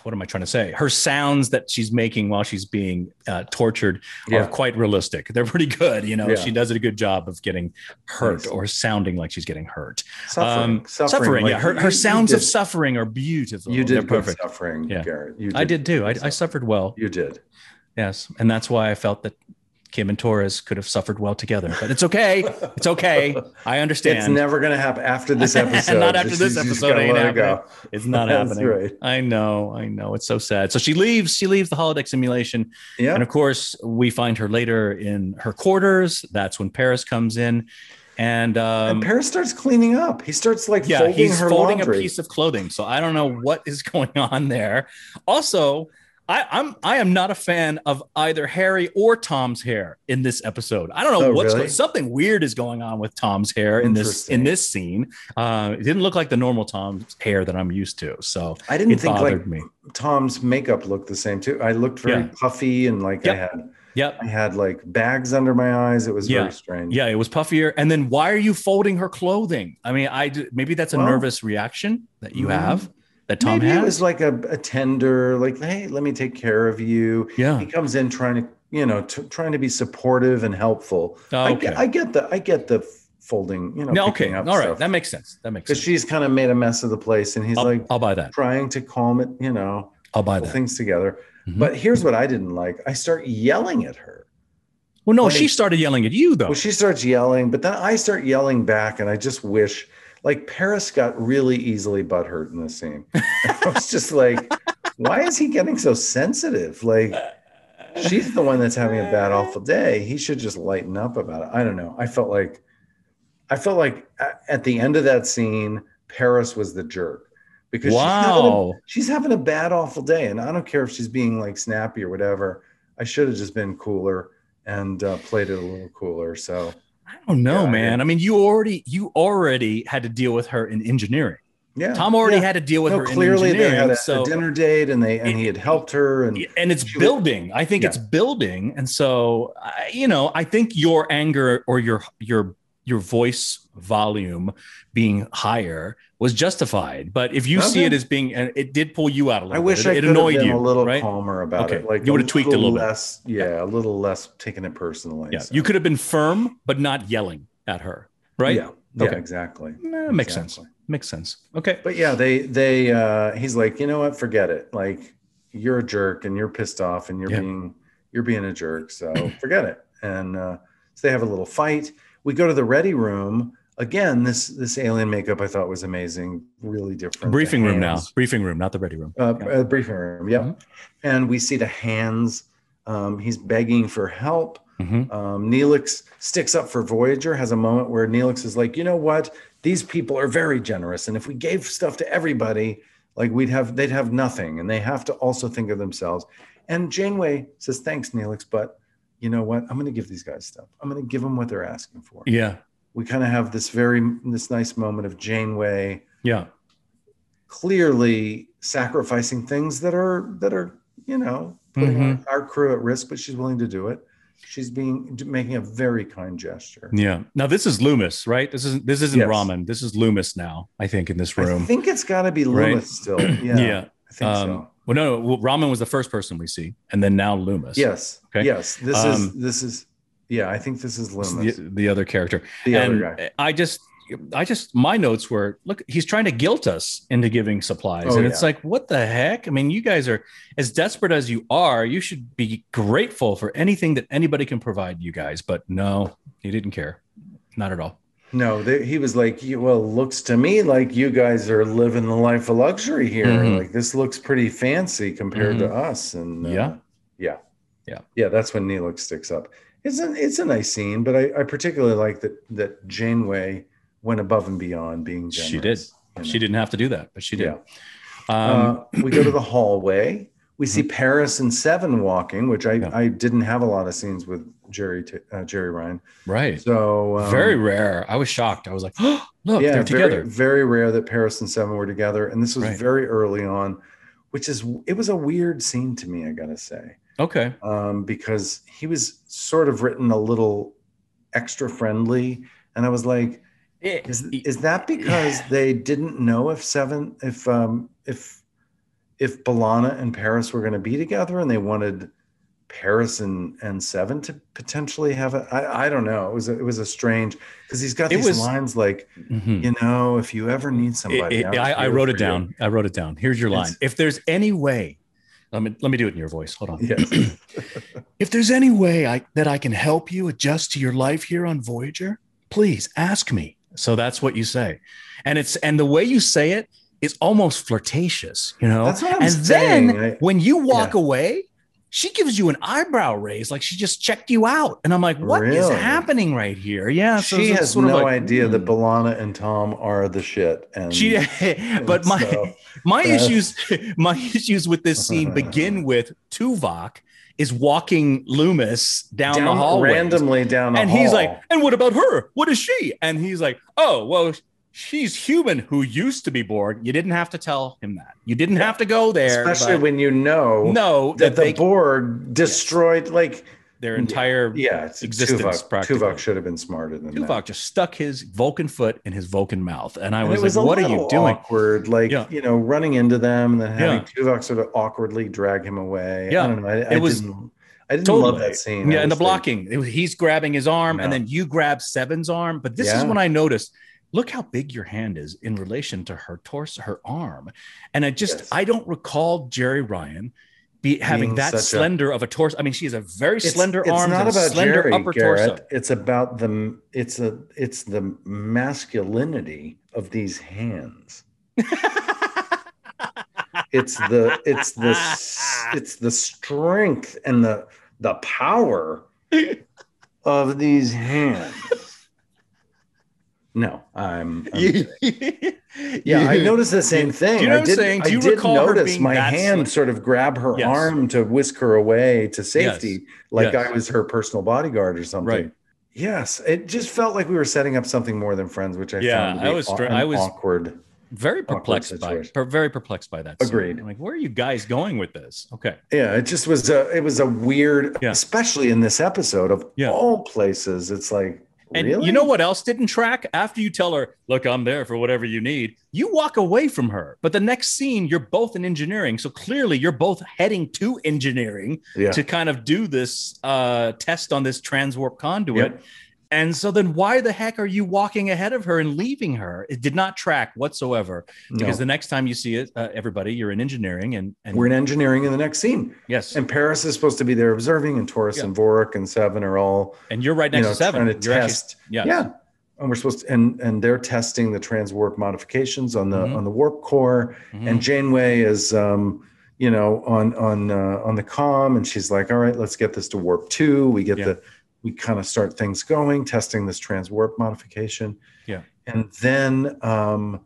What am I trying to say? Her sounds that she's making while she's being uh, tortured yeah are quite realistic. They're pretty good. You know, Yeah. she does a good job of getting hurt Nice. or sounding like she's getting hurt. suffering Um, suffering, yeah. like, Her, her you sounds of did- suffering are beautiful. you did perfect. suffering Yeah. garrett you I did too. I, I suffered well. you did Yes, and that's why I felt that Kim and Torres could have suffered well together. But it's okay. It's okay. I understand. it's never going to happen after this episode Not after this you episode, gotta ain't let it go. It's not That's happening. right. I know. I know. It's so sad. So she leaves. She leaves the holodeck simulation, yeah and of course, we find her later in her quarters. That's when Paris comes in, and um, and Paris starts cleaning up. He starts like yeah, folding he's her folding laundry. a piece of clothing. So I don't know what is going on there. Also, I, I'm I am not a fan of either Harry or Tom's hair in this episode. I don't know Oh, what's really? something weird is going on with Tom's hair in this in this scene. Uh, it didn't look like the normal Tom's hair that I'm used to. So I didn't think like me. Tom's makeup looked the same too. I looked very Yeah. puffy and like I had Yep. I had like bags under my eyes. It was Yeah. very strange. Yeah, it was puffier. And then why are you folding her clothing? I mean, I maybe that's a Well, nervous reaction that you mm, have that Tom Maybe has. it was like a, a tender, like, hey, let me take care of you. yeah. He comes in trying to, you know, t- trying to be supportive and helpful. I, Okay. get, I get the, I get the folding, you know, no, okay. All right. stuff. That makes sense. That makes sense. because she's kind of made a mess of the place, and he's I'll, like I'll buy that. trying to calm it, you know, I'll buy that. things together. Mhm. But here's what I didn't like: I start yelling at her. Well, no, she started yelling at you though. Well, she starts yelling, but then I start yelling back, and I just wish, like, Paris got really easily butthurt in this scene. I was just like, why is he getting so sensitive? Like, she's the one that's having a bad, awful day. He should just lighten up about it. I don't know. I felt like, I felt like at the end of that scene, Paris was the jerk because she's having, a, she's having a bad, awful day, and I don't care if she's being like snappy or whatever. I should have just been cooler and uh, played it a little cooler. So I don't know, Yeah, man. I mean, you already you already had to deal with her in engineering. yeah, Tom already yeah. had to deal with No, her clearly they had a, so a dinner date, and they and It- he had helped her, and and it's She was- building. I think Yeah. it's building, and so I, you know, I think your anger or your your your voice volume being higher was justified. But if you see it as being, and it did pull you out a I little wish bit. I It, have annoyed been you a little right? calmer about Okay. it. Like You would've tweaked a little bit. less, yeah, a little less taking it personally. Yeah, so. you could have been firm, but not yelling at her, right? Yeah, yeah, exactly. Nah, makes sense. Makes sense. Okay. But yeah, they they uh he's like, you know what, forget it. Like you're a jerk and you're pissed off and you're Yeah. being you're being a jerk. So forget it. And uh so they have a little fight. We go to the ready room. Again, this this alien makeup I thought was amazing, really different. Briefing room now. Briefing room, not the ready room. Uh, Yeah. uh, briefing room, yeah. Mhm. And we see the hands. Um, he's begging for help. Mhm. Um, Neelix sticks up for Voyager, has a moment where Neelix is like, you know what? These people are very generous. And if we gave stuff to everybody, like we'd have, they'd have nothing. And they have to also think of themselves. And Janeway says, thanks, Neelix, but you know what? I'm going to give these guys stuff. I'm going to give them what they're asking for. Yeah. We kind of have this very, this nice moment of Janeway Yeah. clearly sacrificing things that are, that are, you know, putting Mhm. our, our crew at risk, but she's willing to do it. She's being making a very kind gesture. Yeah. Now this is Lumas, right? This isn't this isn't Yes. Rahmin. This is Lumas now, I think, in this room. I think it's got to be Right. Lumas still. Yeah, Yeah. I think Um, so. well, no, no. Well, Rahmin was the first person we see, and then now Lumas. Yes, okay. yes. This Um, is this is. Yeah, I think this is Lumas, The, the other character. the and other guy. I just, I just, my notes were, look, he's trying to guilt us into giving supplies, Oh, and it's yeah. like, what the heck? I mean, you guys are as desperate as you are. You should be grateful for anything that anybody can provide you guys. But no, he didn't care, not at all. No, they, he was like, "Well, looks to me like you guys are living the life of luxury here. Mhm. Like this looks pretty fancy compared to us." And uh, Yeah. yeah, Yeah. yeah. That's when Neelix sticks up. It's a it's a nice scene, but I, I particularly like that that Janeway went above and beyond being generous. She did. you know? She didn't have to do that, but she did. Yeah. Um, uh, we go to the hallway. We see Paris and Seven walking, which I, Yeah. I didn't have a lot of scenes with Jeri uh, Jeri Ryan. right. So um, Very rare. I was shocked. I was like, oh, look, yeah, they're very, together. Very rare that Paris and Seven were together, and this was Right. very early on, which is it was a weird scene to me. I gotta say, Okay. um, because he was sort of written a little extra friendly, and I was like, is, is that because they didn't know if Seven if um if if B'Elanna and Paris were going to be together, and they wanted Paris and, and Seven to potentially have a I, I don't know. It was a, it was a strange because he's got It these was- lines like Mhm. you know if you ever need somebody. It- it- I'm I, I wrote for it you." down. I wrote it down. Here's your line. It's- If there's any way, let me let me do it in your voice. Hold on. Yes. If there's any way I, that I can help you adjust to your life here on Voyager, please ask me. So that's what you say, and it's and the way you say it is almost flirtatious, you know. That's what I'm and saying. then I- when you walk Yeah. away, she gives you an eyebrow raise, like she just checked you out, and I'm like, what is Really? happening right here? Yeah, so she has no like, idea that hmm. B'Elanna and Tom are the shit. And She, but my so- my That's- issues my issues with this scene begin with Tuvok is walking Lumas down, the down hallway randomly down, a and he's like and what about her what is she and he's like oh well she's human who used to be Borg you didn't have to tell him that you didn't have to go there especially when you know know that that, the they, Borg destroyed like their entire yeah it's existence, Tuvok. Tuvok should have been smarter than Tuvok that. just stuck his Vulcan foot in his Vulcan mouth and I was, it was like what are you doing Awkward, like Yeah. you know, running into them and then having Yeah. Tuvok sort of awkwardly drag him away. Yeah. I don't know. I, I It was didn't, I didn't love that scene. Yeah, and the blocking. It was- he's grabbing his arm, Yeah. and then you grab Seven's arm. But this is when I noticed. Look how big your hand is in relation to her torso, her arm, and I just Yes. I don't recall Jeri Ryan be having that such a- slender of a torso. I mean, she has a very It's- slender it's arms not about slender Jeri, upper Garrett. torso. It's about the it's a it's the masculinity of these hands. it's the it's the, it's the strength and the the power of these hands. No, I'm, I'm yeah, I noticed the same thing. do you know I did, saying? Do I you did recall notice my hand sl- sort of grab her Yes. arm to whisk her away to safety, like Yes. I was her personal bodyguard or something. Right. Yes, it just felt like we were setting up something more than friends, which I Yeah, found I was aw- I was- awkward. very perplexed by situation. per- very perplexed by that. scene. Agreed. I'm like, where are you guys going with this? Okay. Yeah, it just was a it was a weird, Yeah. especially in this episode of Yeah. all places. It's like And really? you know what else didn't track? After you tell her, look, I'm there for whatever you need, you walk away from her. But the next scene, you're both in engineering. So clearly you're both heading to engineering Yeah. to kind of do this uh, test on this transwarp conduit. Yep. And so then why the heck are you walking ahead of her and leaving her? It did not track whatsoever. No. Because the next time you see it, uh, everybody, you're in engineering and, and we're in engineering in the next scene, yes. and Paris is supposed to be there observing, and Torres Yeah. and Vorik and Seven are all and you're right you next know to seven. trying to You're actually- test. yes. Yeah, and we're supposed to, and and they're testing the transwarp modifications on the Mhm. on the warp core, Mhm. and Janeway is um you know on on uh, on the com, and she's like, all right, let's get this to warp two. We get Yeah. the we kind of start things going, testing this trans warp modification. Yeah. And then um,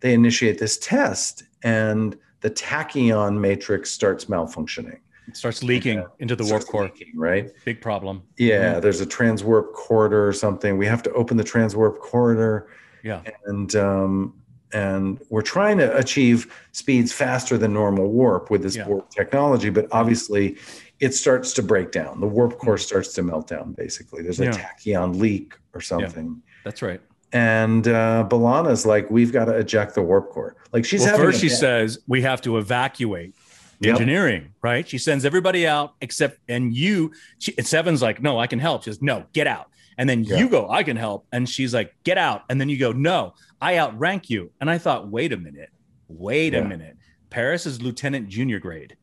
they initiate this test, and the tachyon matrix starts malfunctioning. It starts leaking Yeah. into the warp core. leaking, right? Big problem. Yeah, there's a transwarp corridor or something. We have to open the transwarp corridor, Yeah. and um, and we're trying to achieve speeds faster than normal warp with this Yeah. warp technology. But obviously, it starts to break down. The warp core starts to melt down. Basically, there's a Yeah. tachyon leak or something. That's right. And uh, B'Elanna's like, we've got to eject the warp core. Like she's well, having first a she says we have to evacuate Yep. engineering, right? She sends everybody out except, and you, she, and Seven's like, no, I can help. She says, no, get out. And then Yeah. you go, I can help. And she's like, get out. And then you go, no, I outrank you. And I thought, wait a minute, wait a minute. Paris is lieutenant junior grade.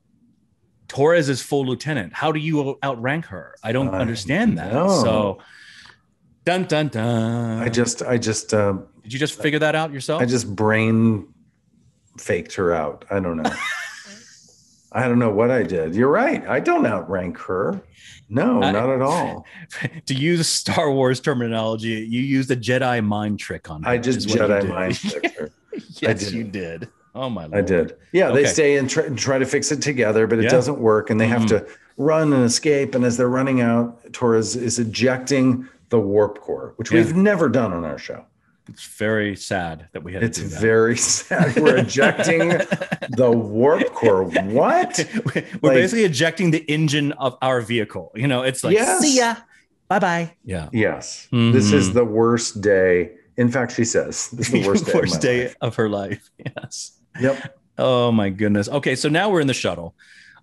Torres is full lieutenant. How do you outrank her? I don't I understand that. know. So, dun dun dun. I just, I just, uh, did you just figure that out yourself? I just brain faked her out. I don't know. I don't know what I did. You're right. I don't outrank her. No, I- not at all. to use Star Wars terminology, you used a Jedi mind trick on her. I just is what you Jedi mind tricked her. yes, did. you did. Oh my lord. I did. Yeah, they stay and try, and try to fix it together, but it Yeah. doesn't work, and they have Mhm. to run and escape. And as they're running out, Torres is ejecting the warp core, which Yeah. we've never done on our show. It's very sad that we had It's to do that. very sad. We're ejecting the warp core. What? We're Like- basically ejecting the engine of our vehicle. You know, it's like Yes. see ya, bye bye. Yeah, Yes. This is Mhm. the worst day. In fact, she says this is the worst day. of Worst my day life. of her life. Yes. Yep. Oh my goodness. Okay, so now we're in the shuttle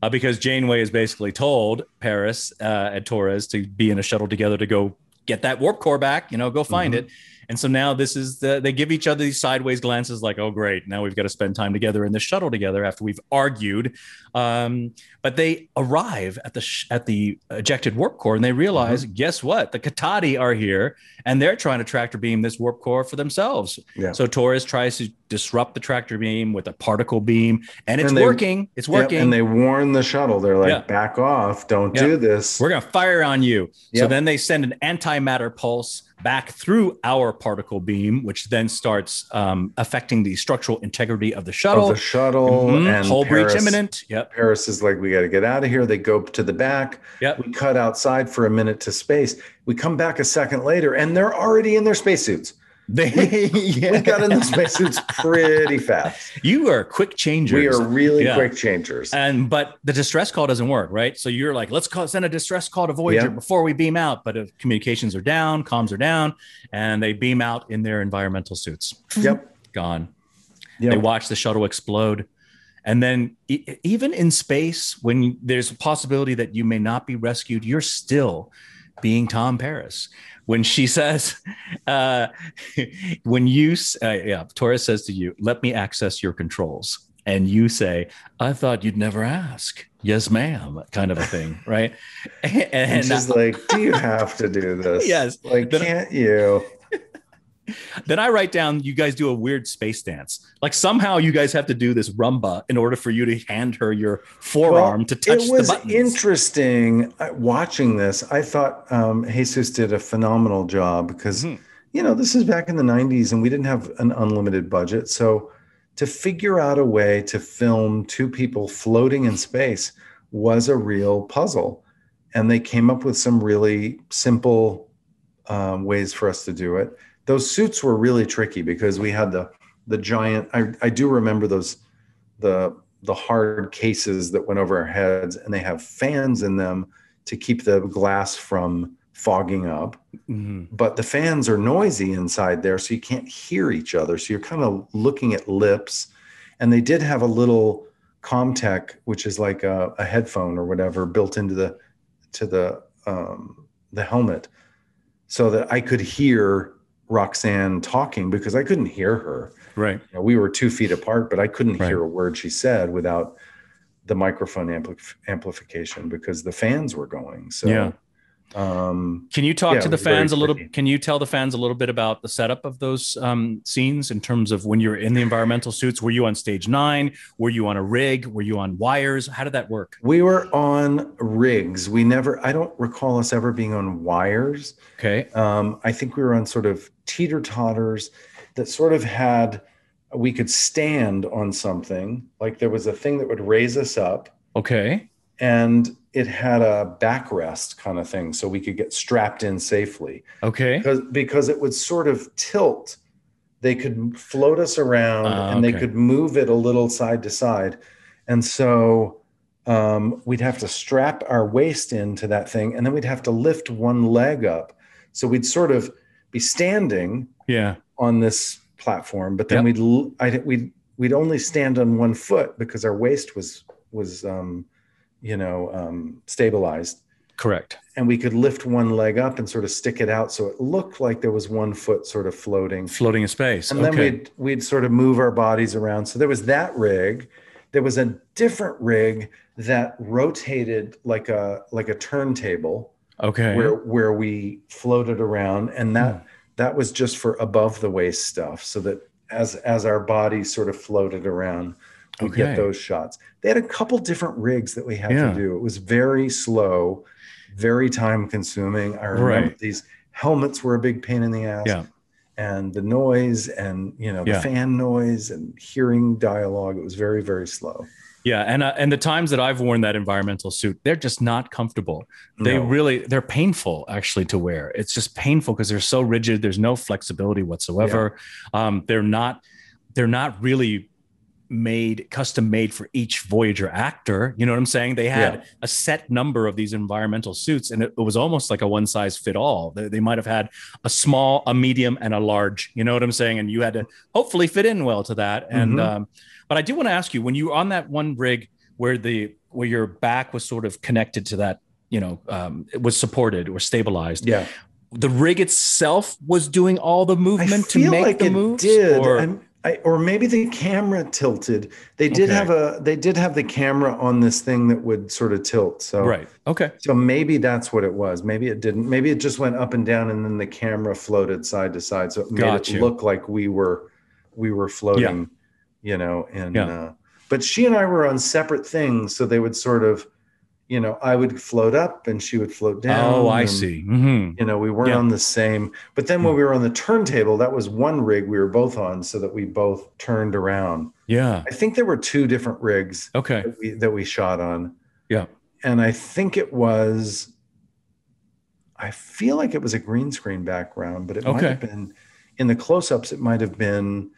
uh, because Janeway has basically told Paris uh, and Torres to be in a shuttle together to go get that warp core back. You know, go find Mhm. it. And so now this is the they give each other these sideways glances, like, oh great, now we've got to spend time together in the shuttle together after we've argued. Um, but they arrive at the sh- at the ejected warp core and they realize, Mm-hmm. guess what? The Caatati are here and they're trying to tractor beam this warp core for themselves. Yeah. So Torres tries to disrupt the tractor beam with a particle beam, and it's And they- working. It's Yep, working. And they warn the shuttle. They're like, Yeah. back off. Don't Yep. do this. We're gonna fire on you. So then they send an antimatter pulse back through our particle beam, which then starts um, affecting the structural integrity of the Of shuttle. the shuttle Mhm. and Hull breach imminent. Yep. Paris is like, we got to get out of here. They go to the back. Yep. We cut outside for a minute to space. We come back a second later, and they're already in their spacesuits. They, yeah. We got in the spacesuits pretty fast. You are quick changers. We are really Yeah. quick changers. And but the distress call doesn't work, right? So you're like, let's call, send a distress call to Voyager before we beam out. But if communications are down, comms are down, and they beam out in their environmental suits. Yep. Gone. Yep. They watch the shuttle explode. And then, e- even in space, when there's a possibility that you may not be rescued, you're still being Tom Paris. When she says, uh, when you, uh, yeah, Torres says to you, let me access your controls. And you say, I thought you'd never ask. Yes, ma'am, kind of a thing, right? And, And she's like, "Do you have to do this? Yes. Like, can't you?" Then I write down you guys do a weird space dance. Like somehow you guys have to do this rumba in order for you to hand her your forearm Well, to touch it was the interesting uh, watching this. I thought um, Jesus did a phenomenal job because Mhm. you know this is back in the '90s and we didn't have an unlimited budget, so to figure out a way to film two people floating in space was a real puzzle, and they came up with some really simple um, ways for us to do it. Those suits were really tricky because we had the the giant. I, I do remember those the the hard cases that went over our heads, and they have fans in them to keep the glass from fogging up. Mhm. But the fans are noisy inside there, so you can't hear each other. So you're kind of looking at lips. And they did have a little Comtech, which is like a, a headphone or whatever, built into the to the um, the helmet, so that I could hear Roxann talking because I couldn't hear her. Right. You know, we were two feet apart, but I couldn't Right. hear a word she said without the microphone ampli- amplification because the fans were going. So Yeah. Um, Can you talk Yeah, to the fans a little? tricky. Can you tell the fans a little bit about the setup of those um, scenes in terms of when you're in the environmental suits? Were you on stage nine? Were you on a rig? Were you on wires? How did that work? we were on rigs. We never. I don't recall us ever being on wires. Okay. Um, I think we were on sort of teeter totters that sort of had. We could stand on something like there was a thing that would raise us up, Okay. and it had a backrest kind of thing, so we could get strapped in safely. Okay. because because it would sort of tilt. They could float us around Ah, and they could move it a little side to side, and so um, we'd have to strap our waist into that thing, and then we'd have to lift one leg up. So we'd sort of be standing Yeah. on this platform, but then Yep. we'd I, we'd we'd only stand on one foot because our waist was was um, you know um, stabilized Correct. and we could lift one leg up and sort of stick it out so it looked like there was one foot sort of floating Floating in space. and then we'd we'd sort of move our bodies around so there was that rig there was a different rig that rotated like a like a turntable okay. where where we floated around and that Hmm. that was just for above the waist stuff so that as as our bodies sort of floated around we Okay. get those shots they had a couple different rigs that we had Yeah. to do it was very slow very time consuming i remember Right. these helmets were a big pain in the ass Yeah. and the noise and you know the Yeah. fan noise and hearing dialogue it was very very slow Yeah, and uh, and the times that I've worn that environmental suit, they're just not comfortable. They No. really they're painful actually to wear. It's just painful because they're so rigid. There's no flexibility whatsoever. Um, they're not they're not really made custom made for each Voyager actor. You know what I'm saying? They had Yeah. a set number of these environmental suits, and it, it was almost like a one size fit all. They, they might have had a small, a medium, and a large. You know what I'm saying? And you had to hopefully fit in well to that. And Mhm. um, but I do want to ask you when you were on that one rig where the where your back was sort of connected to that, you know, um, it was supported or stabilized. yeah The rig itself was doing all the movement to make like the it moves. Did or- I, or maybe the camera tilted. They did Okay. have a they did have the camera on this thing that would sort of tilt. So right. Okay. So maybe that's what it was. Maybe it didn't. Maybe it just went up and down, and then the camera floated side to side, so it made Got it you. look like we were we were floating. You know, and Yeah. uh, but she and I were on separate things, so they would sort of, you know, I would float up and she would float down. oh, I and, see. hmm You know, we weren't Yeah. on the same. But then when we were on the turntable, that was one rig we were both on, so that we both turned around. Yeah. I think there were two different rigs Okay. that we, that we shot on. Yeah. And I think it was, I feel like it was a green screen background, but it might have been in the close ups, it might have been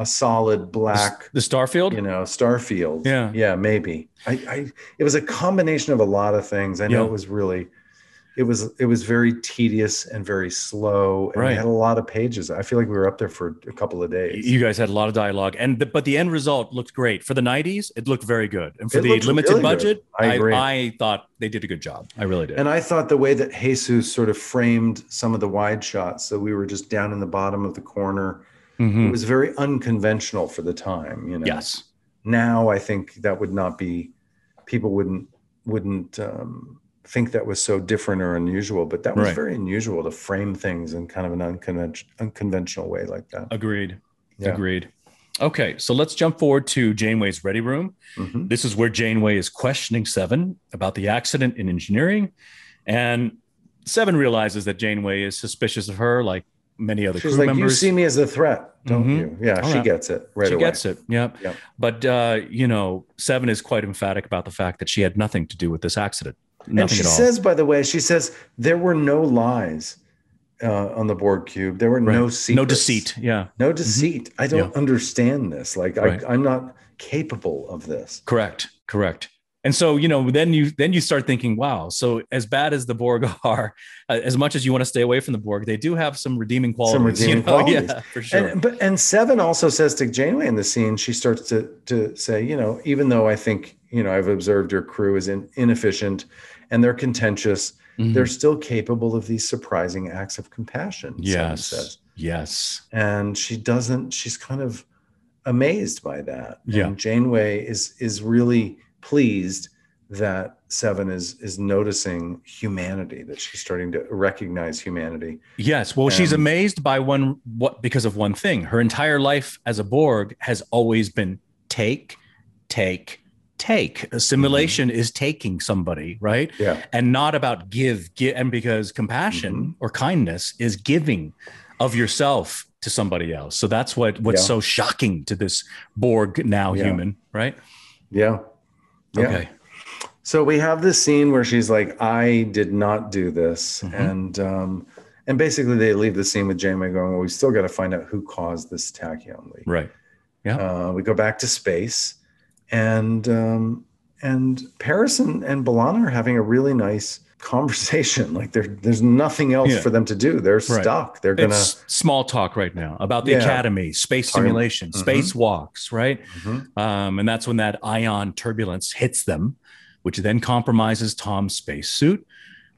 a solid black, The Starfield. you know, Starfield. Yeah. Yeah, maybe. I, I, it was a combination of a lot of things. I know Yeah. it was really, it was, it was very tedious and very slow. And Right. we had a lot of pages. I feel like we were up there for a couple of days. You guys had a lot of dialogue, and the, but the end result looked great for the '90s. It looked very good, and for It the limited really budget, I I. I thought they did a good job. I really did. And I thought the way that Jesus sort of framed some of the wide shots, so we were just down in the bottom of the corner, Mhm. it was very unconventional for the time. You know. Yes. Now I think that would not be. People wouldn't wouldn't um, think that was so different or unusual, but that was Right. very unusual to frame things in kind of an unconventional unconventional way like that. Agreed. Yeah. Agreed. Okay, so let's jump forward to Janeway's ready room. Mhm. This is where Janeway is questioning Seven about the accident in engineering, and Seven realizes that Janeway is suspicious of her, like many other She's crew like, members. "You see me as a threat, don't Mhm. you?" Yeah, All she right. gets it right she away. gets it. Yep. Yep. But uh, you know, Seven is quite emphatic about the fact that she had nothing to do with this accident. Nothing and she at all. says, by the way, she says there were no lies uh, on the Borg cube. There were no secrets, no deceit. Yeah. no deceit. I don't understand this. Like Right. I, I'm not capable of this. Correct. Correct. And so, you know, then you then you start thinking, wow. So as bad as the Borg are, uh, as much as you want to stay away from the Borg, they do have some redeeming qualities. some redeeming you know? qualities. Yeah, for sure. And but and Seven also says to Janeway in the scene, she starts to to say, you know, even though I think you know I've observed your crew is in, inefficient and they're contentious, Mhm. they're still capable of these surprising acts of compassion. Yes. says. Yes. and she doesn't she's kind of amazed by that Yeah. and janeway is is really pleased that Seven is is noticing humanity, that she's starting to recognize humanity. Yes. Well, she's amazed by one what because of one thing. Her entire life as a Borg has always been take, take, take. Assimilation is taking somebody, right? Yeah. And not about give, give and because compassion Mhm. or kindness is giving of yourself to somebody else. So that's what what's Yeah. so shocking to this Borg now Yeah. human, right? Yeah. Yeah. Okay. So we have this scene where she's like, "I did not do this," Mhm. and um, and basically they leave the scene with Janeway going, "Well, we still got to find out who caused this tachyon leak." Right. Yeah. Uh, we go back to space, and um, and Paris and, and B'Elanna are having a really nice conversation. Like there, there's nothing else Yeah. for them to do. They're Right. stuck. They're gonna. It's small talk right now about the Yeah. academy, space simulation, Mhm. space walks, right? Mhm. Um, and that's when that ion turbulence hits them, which then compromises Tom's spacesuit,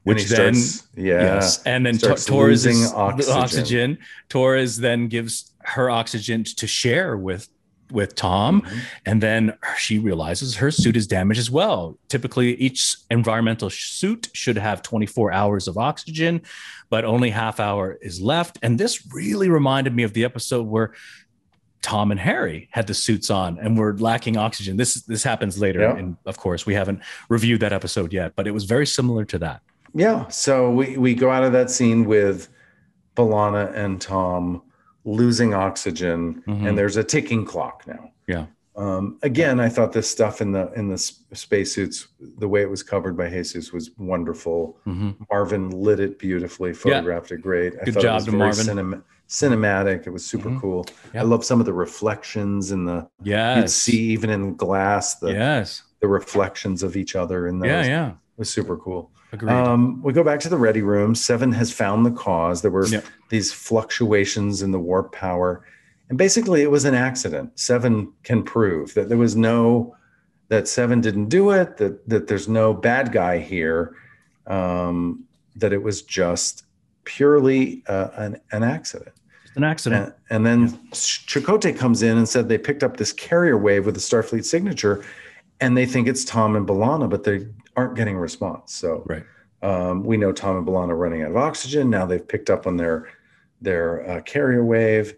which then starts- yeah, yes, and then starts Torres is oxygen. oxygen. Torres then gives her oxygen to share with with Tom, Mhm. and then she realizes her suit is damaged as well. Typically, each environmental suit should have 24 hours of oxygen, but only half hour is left. And this really reminded me of the episode where Tom and Harry had the suits on and were lacking oxygen. This this happens later, Yeah. and of course, we haven't reviewed that episode yet, but it was very similar to that. Yeah. So we, we go out of that scene with B'Elanna and Tom losing oxygen, Mhm. and there's a ticking clock now. Yeah. Um, again, I thought this stuff in the in the spacesuits, the way it was covered by Jesus, was wonderful. Mhm. Marvin lit it beautifully, photographed it great. I Good thought job it was to Marvin. cinem- cinematic. It was super Mhm. cool. Yeah. I love some of the reflections in the yeah you'd see even in glass the yes. the reflections of each other in those. Yeah. Yeah. It was super cool. Um, we go back to the ready room. Seven has found the cause. There were Yep. these fluctuations in the warp power. And basically, it was an accident. Seven can prove that there was no, that Seven didn't do it, that, that there's no bad guy here, um, that it was just purely uh, an, an accident. It's an accident. And, and then Chakotay comes in and said they picked up this carrier wave with the Starfleet signature, and they think it's Tom and B'Elanna, but they aren't getting a response. So Right. um, we know Tom and B'Elanna are running out of oxygen. Now they've picked up on their their uh, carrier wave,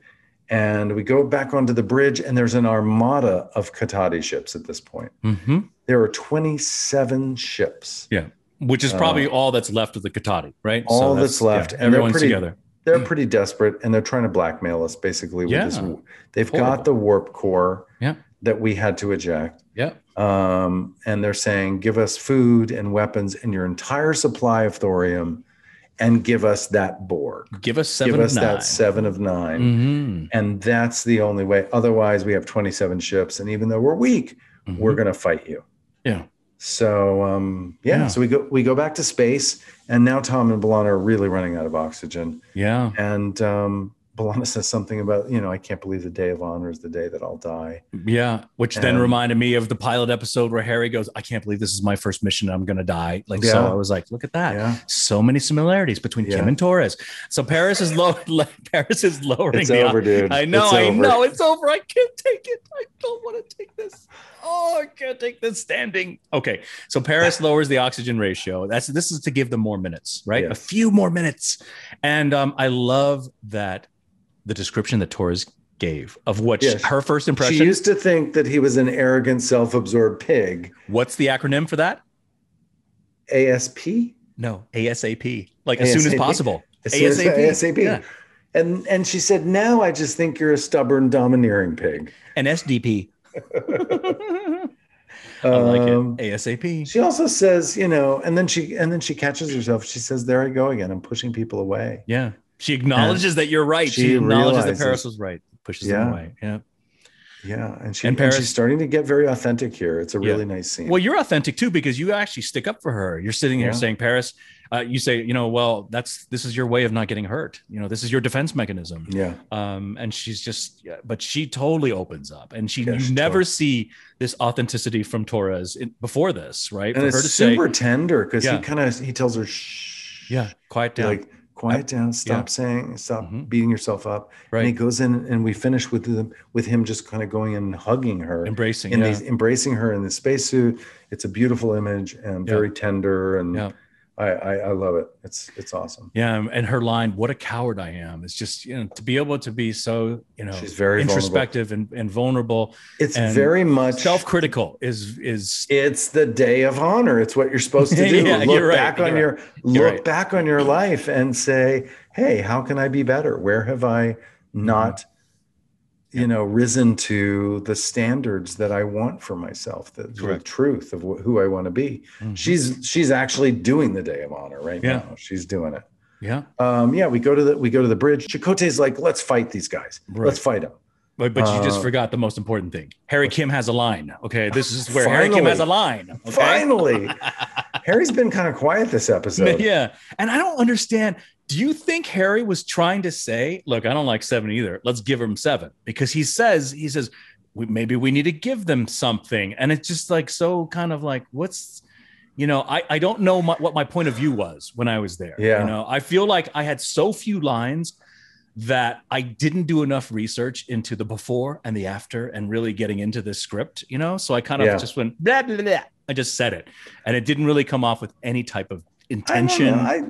and we go back onto the bridge, and there's an armada of Caatati ships at this point. hmm There are 27 ships. Yeah, which is probably all that's left of the Caatati, right? Uh, All that's left, and they're everyone's pretty- together. They're pretty desperate, and they're trying to blackmail us basically with this. Yeah. They've Horrible. got the warp core Yeah. that we had to eject. Yeah. um, and they're saying give us food and weapons and your entire supply of thorium and give us that borg Give us seven give us that seven of 9 Mhm. and that's the only way otherwise we have 27 ships and even though we're weak Mhm. we're going to fight you Yeah. so um, yeah, Yeah. so we go we go back to space and now tom and B'Elanna are really running out of oxygen yeah. and um, B'Elanna says something about you know i can't believe the day of honor is the day that i'll die Yeah, which then reminded me of the pilot episode where Harry goes, "I can't believe this is my first mission. I'm gonna die." Like so, I was like, "Look at that! yeah So many similarities between Kim and Torres." So Paris is low. Paris is lowering. it's over dude I know. It's I over. know. It's over. I can't take it. I don't want to take this. Oh, I can't take this standing. Okay, so Paris lowers the oxygen ratio. That's this is to give them more minutes, right? A few more minutes, and um, I love that the description that Torres gave of what Yes. her first impression. She used to think that he was an arrogant, self-absorbed pig. What's the acronym for that? ASP. No, ASAP. Like as soon as possible. As soon as- ASAP. ASAP. Yeah. And and she said, now I just think you're a stubborn, domineering pig. An SDP. I like Um, it. ASAP. She also says, you know, and then she and then she catches herself. She says, "There I go again. I'm pushing people away." Yeah. She acknowledges that you're right. She, she acknowledges that Paris was right. Pushes Yeah. away. Yeah. Yeah, and she And and, Paris- she's starting to get very authentic here. It's a Yeah. really nice scene. Well, you're authentic too because you actually stick up for her. You're sitting here Yeah. saying, Paris, uh, you say, you know, well, that's this is your way of not getting hurt. You know, this is your defense mechanism. yeah, Um, and she's just, yeah, but she totally opens up, and she Yeah, you never totally- see this authenticity from Torres in, before this, right? and For her it's to say, super tender because Yeah. he kind of he tells her, "Shh." yeah, quiet down. like quiet down, stop Yeah. saying, stop Mhm. beating yourself up. And he goes in and we finish with the, with him just kind of going and hugging her Embracing. in yeah. these embracing her in the spacesuit. It's a beautiful image and Yeah. very tender and. I, I I love it. It's it's awesome. Yeah, and her line, "What a coward I am!" It's just you know to be able to be so you know She's very vulnerable. introspective and, and vulnerable, It's and very much self-critical. Is is It's the day of honor. It's what you're supposed to do. Yeah, look you're right, back on your look right. back on your life and say, "Hey, how can I be better? Where have I not. You know, risen to the standards that I want for myself, the, the truth of wh- who I want to be?" Mhm. She's she's actually doing the day of honor right Yeah. now. She's doing it. yeah, Um, yeah, we go to the we go to the bridge. Chakotay's like, "Let's fight these guys. Right. Let's fight them." but but you just Uh, forgot the most important thing. Harry Kim has a line. Okay, this is where Harry Kim has a line. Okay? Finally, Harry's been kind of quiet this episode. yeah, and I don't understand. Do you think Harry was trying to say, "Look, I don't like seven either. Let's give him seven because he says he says we, maybe we need to give them something, and it's just like so kind of like what's you know I I don't know my, what my point of view was when I was there. Yeah. you know I feel like I had so few lines that I didn't do enough research into the before and the after and really getting into this script, you know? So I kind of Yeah. just went blah, blah, blah. I just said it. And it didn't really come off with any type of intention. I,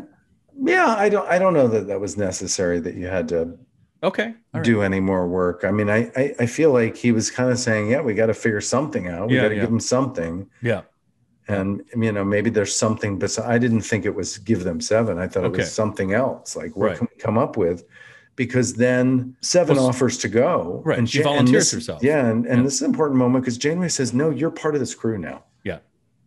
yeah, I don't. I don't know that that was necessary. That you had to okay. right. do any more work. I mean, I I, I feel like he was kind of saying, yeah, we got to figure something out. We Yeah, got to yeah. give him something. Yeah. And you know, maybe there's something. But I didn't think it was give them seven. I thought it was something else. Like what Right. can we come up with? Because then seven Well, offers to go. Right, And she Ja- and volunteers this- herself. Yeah, and, and Yeah. this is an important moment because Janeway says, "No, you're part of this crew now.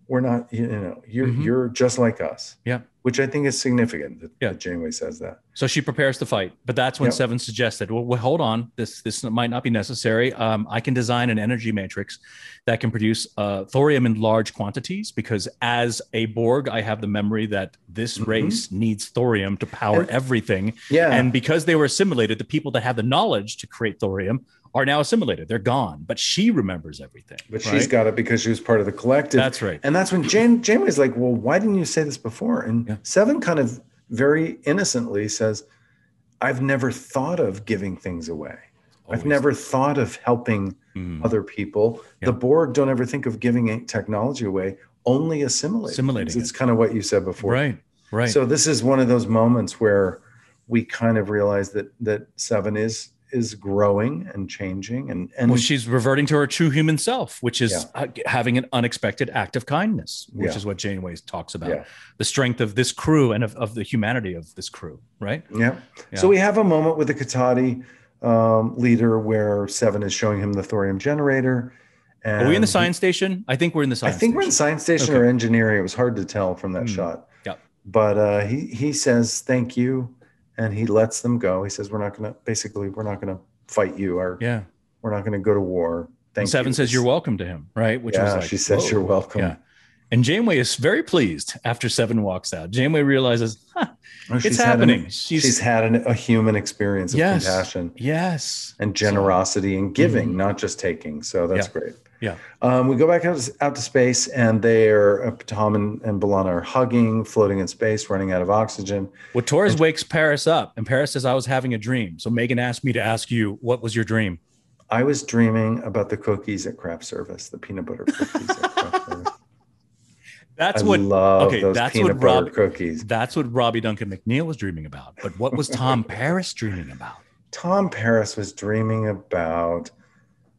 We're not. You know, you're Mhm. you're just like us. Yeah. which I think is significant that, Yeah. that Janeway says that. So she prepares to fight, but that's when. Seven suggested, well, well, hold on, this this might not be necessary. Um, I can design an energy matrix that can produce uh, thorium in large quantities because as a Borg, I have the memory that this Mhm. race needs thorium to power And- everything. Yeah, And because they were assimilated, the people that have the knowledge to create thorium are now assimilated. They're gone, but she remembers everything. but right? she's got it because she was part of the collective. That's right. And that's when Jane Janeway's like, "Well, why didn't you say this before?" And Yeah. Seven kind of very innocently says, "I've never thought of giving things away. I've never thought of helping Mm. other people. Yeah. The Borg don't ever think of giving technology away, only assimilating. Assimilating things. It's kind of what you said before. Right. Right. So this is one of those moments where we kind of realize that that Seven is is growing and changing and and well, she's reverting to her true human self, which is uh, having an unexpected act of kindness, which Yeah. is what Janeway talks about. Yeah. The strength of this crew and of, of the humanity of this crew, right? Yeah. Yeah. So we have a moment with the Caatati um, leader where Seven is showing him the thorium generator. And Are we in the he- science station? I think we're in the Um, I science think we're in station. science station Okay. or engineering. It was hard to tell from that Hmm. shot. Yeah. But uh, he he says thank you, and he lets them go. He says we're not going to basically we're not going to fight you. Or Yeah. we're not going to go to war. Thank Seven you. says you're welcome to him, right? Which yeah, was like, she says whoa. you're welcome. Yeah. And Janeway is very pleased after Seven walks out. Janeway realizes, huh, Oh, it's had an- happening. she's, she's, had an, a human experience of Yes. compassion yes. and generosity and giving, Mhm. not just taking. So that's Yeah. great. Yeah. Um, we go back out, out to space, and they're uh, Tom and, and B'Elanna are hugging, floating in space, running out of oxygen. Well, Torres wakes Paris up, and Paris says, I was having a dream. So Megan asked me to ask you, what was your dream? I was dreaming about the cookies at craft service, the peanut butter cookies at craft service. That's I what love okay, those that's peanut what butter Rob- cookies. that's what Robbie Duncan McNeill was dreaming about. But what was Tom Paris dreaming about? Tom Paris was dreaming about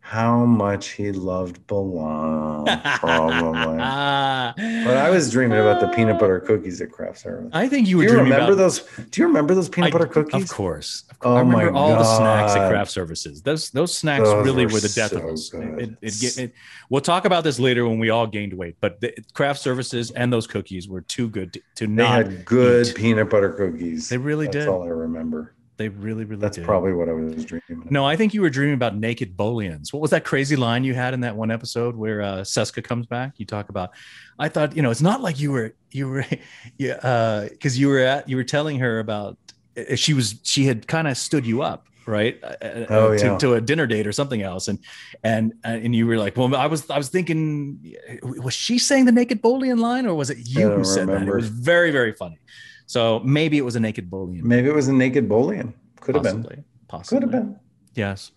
how much he loved B'Elanna, probably. But I was dreaming about the peanut butter cookies at craft service. I think you were Do you dreaming remember about those? Do you remember those peanut I- butter cookies? Of course. Of Oh course. I remember my all the snacks at God. craft services. Those those snacks Those really were were the death of us. It, it, it, we'll talk about this later when we all gained weight, but the craft services and those cookies were too good to, to They not. had good eat. peanut butter cookies. They really That's did. all I remember. They really, really That's did. probably what I was dreaming. No, I think you were dreaming about naked Bolians. What was that crazy line you had in that one episode where uh, Seska comes back? You talk about. I thought you know it's not like you were you were yeah because you were at you were telling her about uh, she was she had kind of stood you up right uh, uh, Oh, to, yeah. to a dinner date or something else and and uh, and you were like well I was I was thinking was she saying the naked Bolian line or was it you who said that it was very very funny So maybe it was a naked bully. Maybe it was a naked bullion. Could have been. Possibly. Possibly. Could have been. Yes.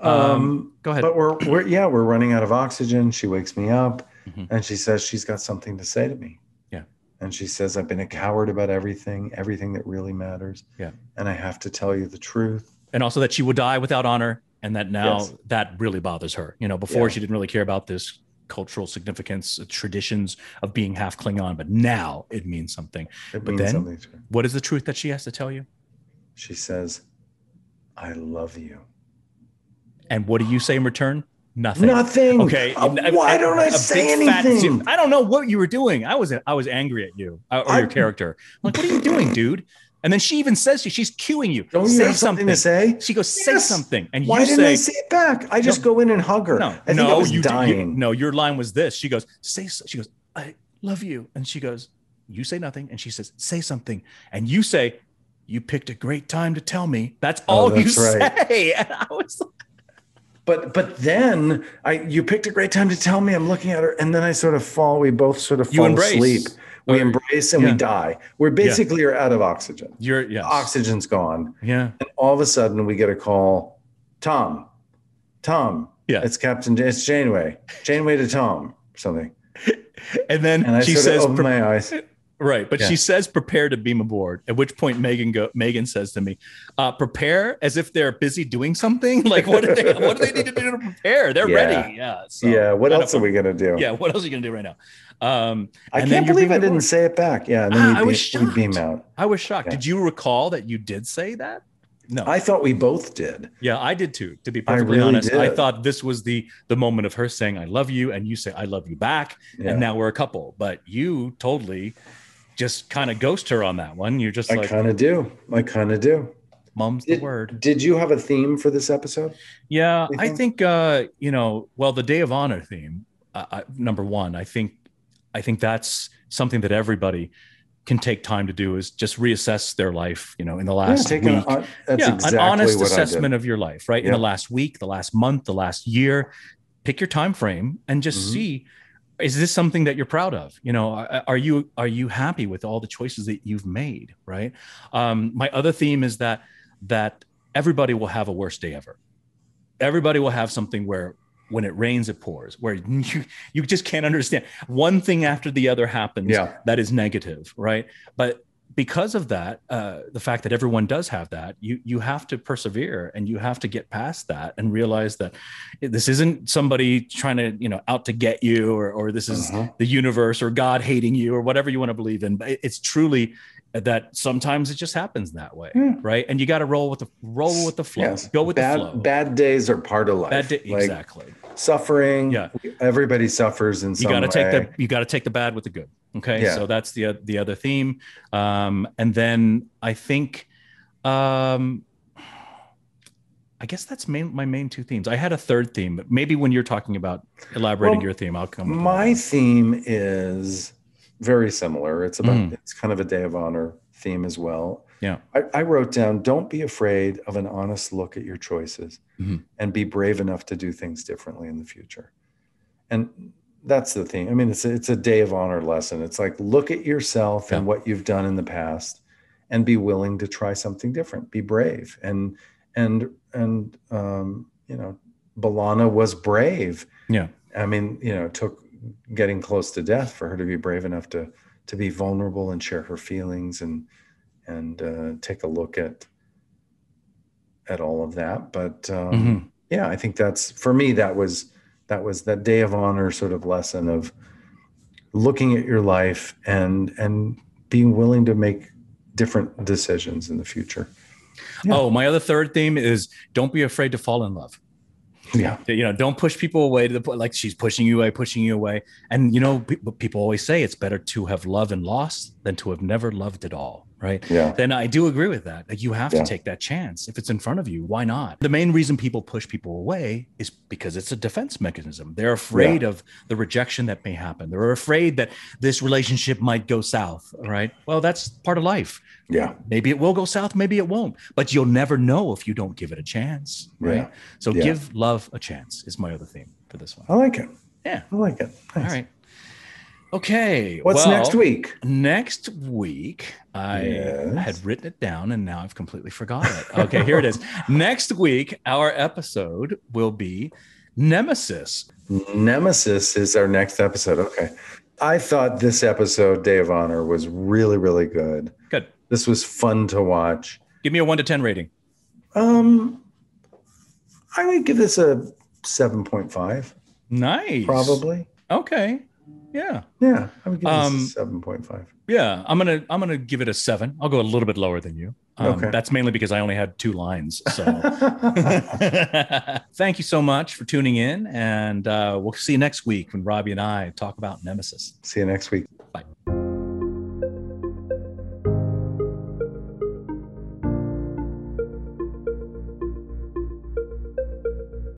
Um, Um, go ahead. But we're we're yeah, we're running out of oxygen. She wakes me up Mhm. and she says she's got something to say to me. Yeah. And she says, I've been a coward about everything, everything that really matters. Yeah. And I have to tell you the truth. and also that she would die without honor and that now Yes. that really bothers her you know before Yeah. she didn't really care about this cultural significance uh, traditions of being half klingon but now it means something. It But means then- something what is the truth that she has to tell you? She says, I love you. and what do you say in return? Nothing. Nothing. okay. Uh, why don't I a say anything? i don't know what you were doing. I was i was angry at you uh, or I- your character. I'm like what are you doing dude and then she even says to you she's cueing you Don't you say have something, to say? she goes say Yes. something and Why you didn't say I say it back? I just go in and hug her. No, I think no, you, dying. You, no, your line was this. She goes, say. She goes, I love you, and she goes, you say nothing, and she says, say something, and you say, you picked a great time to tell me. That's Oh, all that's you right. say. And I was like, But but then I you picked a great time to tell me. I'm looking at her, and then I sort of fall. We both sort of You fall embrace. asleep. We embrace and yeah. we die. We're basically are out of oxygen. you're yes, Oxygen's gone, yeah, and all of a sudden we get a call. Tom, Tom, Yeah. it's Captain. It's Janeway. Janeway to Tom. Something. and then And she says, open my eyes. right, but Yeah. she says, prepare to beam aboard. At which point Megan go, Megan says to me, uh, prepare as if they're busy doing something. Like what do they what do they need to do to prepare? They're Yeah. ready. Yeah. so- yeah. What I else are we gonna do? Yeah. What else are you gonna do right now? Um, I and can't believe I didn't say it back. Yeah. And then Ah, I was beam, we beam shocked. out. I was shocked. Yeah. Did you recall that you did say that? No. I thought we both did. yeah, I did too. To be I perfectly really honest, I thought this was the the moment of her saying "I love you" and you say "I love you" back, Yeah. and now we're a couple. But you totally just kind of ghost her on that one. You're just I like, kind of do. I kind of do. "Mum's the word." did you have a theme for this episode? Yeah, I think? uh, you know, well, the Day of Honor theme, uh, I, number one, I think, I think that's something that everybody can take time to do is just reassess their life. You know, in the last take week, an, that's yeah, exactly an honest assessment of your life, right? In the last week, the last month, the last year, pick your time frame and just Mhm. see is this something that you're proud of you know are you are you happy with all the choices that you've made right um my other theme is that that everybody will have a worst day ever everybody will have something where when it rains it pours where you you just can't understand one thing after the other happens. Yeah. that is negative, right? But because of that, uh, the fact that everyone does have that, you you have to persevere and you have to get past that and realize that this isn't somebody trying to you know out to get you or or this is Uh-huh. the universe or God hating you or whatever you want to believe in. But it's truly that sometimes it just happens that way, Yeah. right? And you got to roll with the roll with the flow, Yes. go with bad, the flow. Bad days are part of life. Day- Like exactly. suffering. Yeah. Everybody suffers in you got to take the you got to take the bad with the good okay Yeah. so that's the the other theme um and then i think um i guess that's main my main two themes i had a third theme but maybe when you're talking about elaborating Well, your theme i'll come My theme is very similar. It's about Mm. it's kind of a day of honor theme as well. Yeah. I, I wrote down don't be afraid of an honest look at your choices Mhm. and be brave enough to do things differently in the future. And that's the thing. I mean, it's a, it's a day of honor lesson. It's like look at yourself Yeah. and what you've done in the past and be willing to try something different. Be brave. And and and um, you know, B'Elanna was brave. Yeah. I mean, you know, it took getting close to death for her to be brave enough to to be vulnerable and share her feelings and and uh, take a look at at all of that. But um, Mhm. yeah, I think that's for me. That was that was that day of honor sort of lesson of looking at your life and and being willing to make different decisions in the future. Yeah. oh my other third theme is don't be afraid to fall in love Yeah, you know don't push people away to the point like she's pushing you away pushing you away. And you know pe- people always say it's better to have loved and lost than to have never loved at all right yeah, then I do agree with that. Like you have Yeah. to take that chance. If it's in front of you, why not? The main reason people push people away is because it's a defense mechanism. They're afraid of the rejection that may happen. They're afraid that this relationship might go south, right? Well, that's part of life. yeah, Maybe it will go south, maybe it won't. But you'll never know if you don't give it a chance, right? Yeah. So Yeah. give love a chance is my other theme for this one. I like it. Yeah. I like it. All Nice. right. Okay. What's well, next week? Next week, I Yes. had written it down and now I've completely forgot it. Okay, here it is. Next week, our episode will be Nemesis. Nemesis is our next episode. Okay. I thought this episode, Day of Honor, was really, really good. Good. This was fun to watch. Give me a one to 10 rating. Um, I would give this a 7.5, Nice. probably. Okay. Yeah. Yeah, I would give Um, this a 7.5. Yeah. I'm gonna I'm gonna give it a seven. I'll go a little bit lower than you. Um, Okay. That's mainly because I only had two lines. So thank you so much for tuning in. And uh, we'll see you next week when Robbie and I talk about Nemesis. See you next week.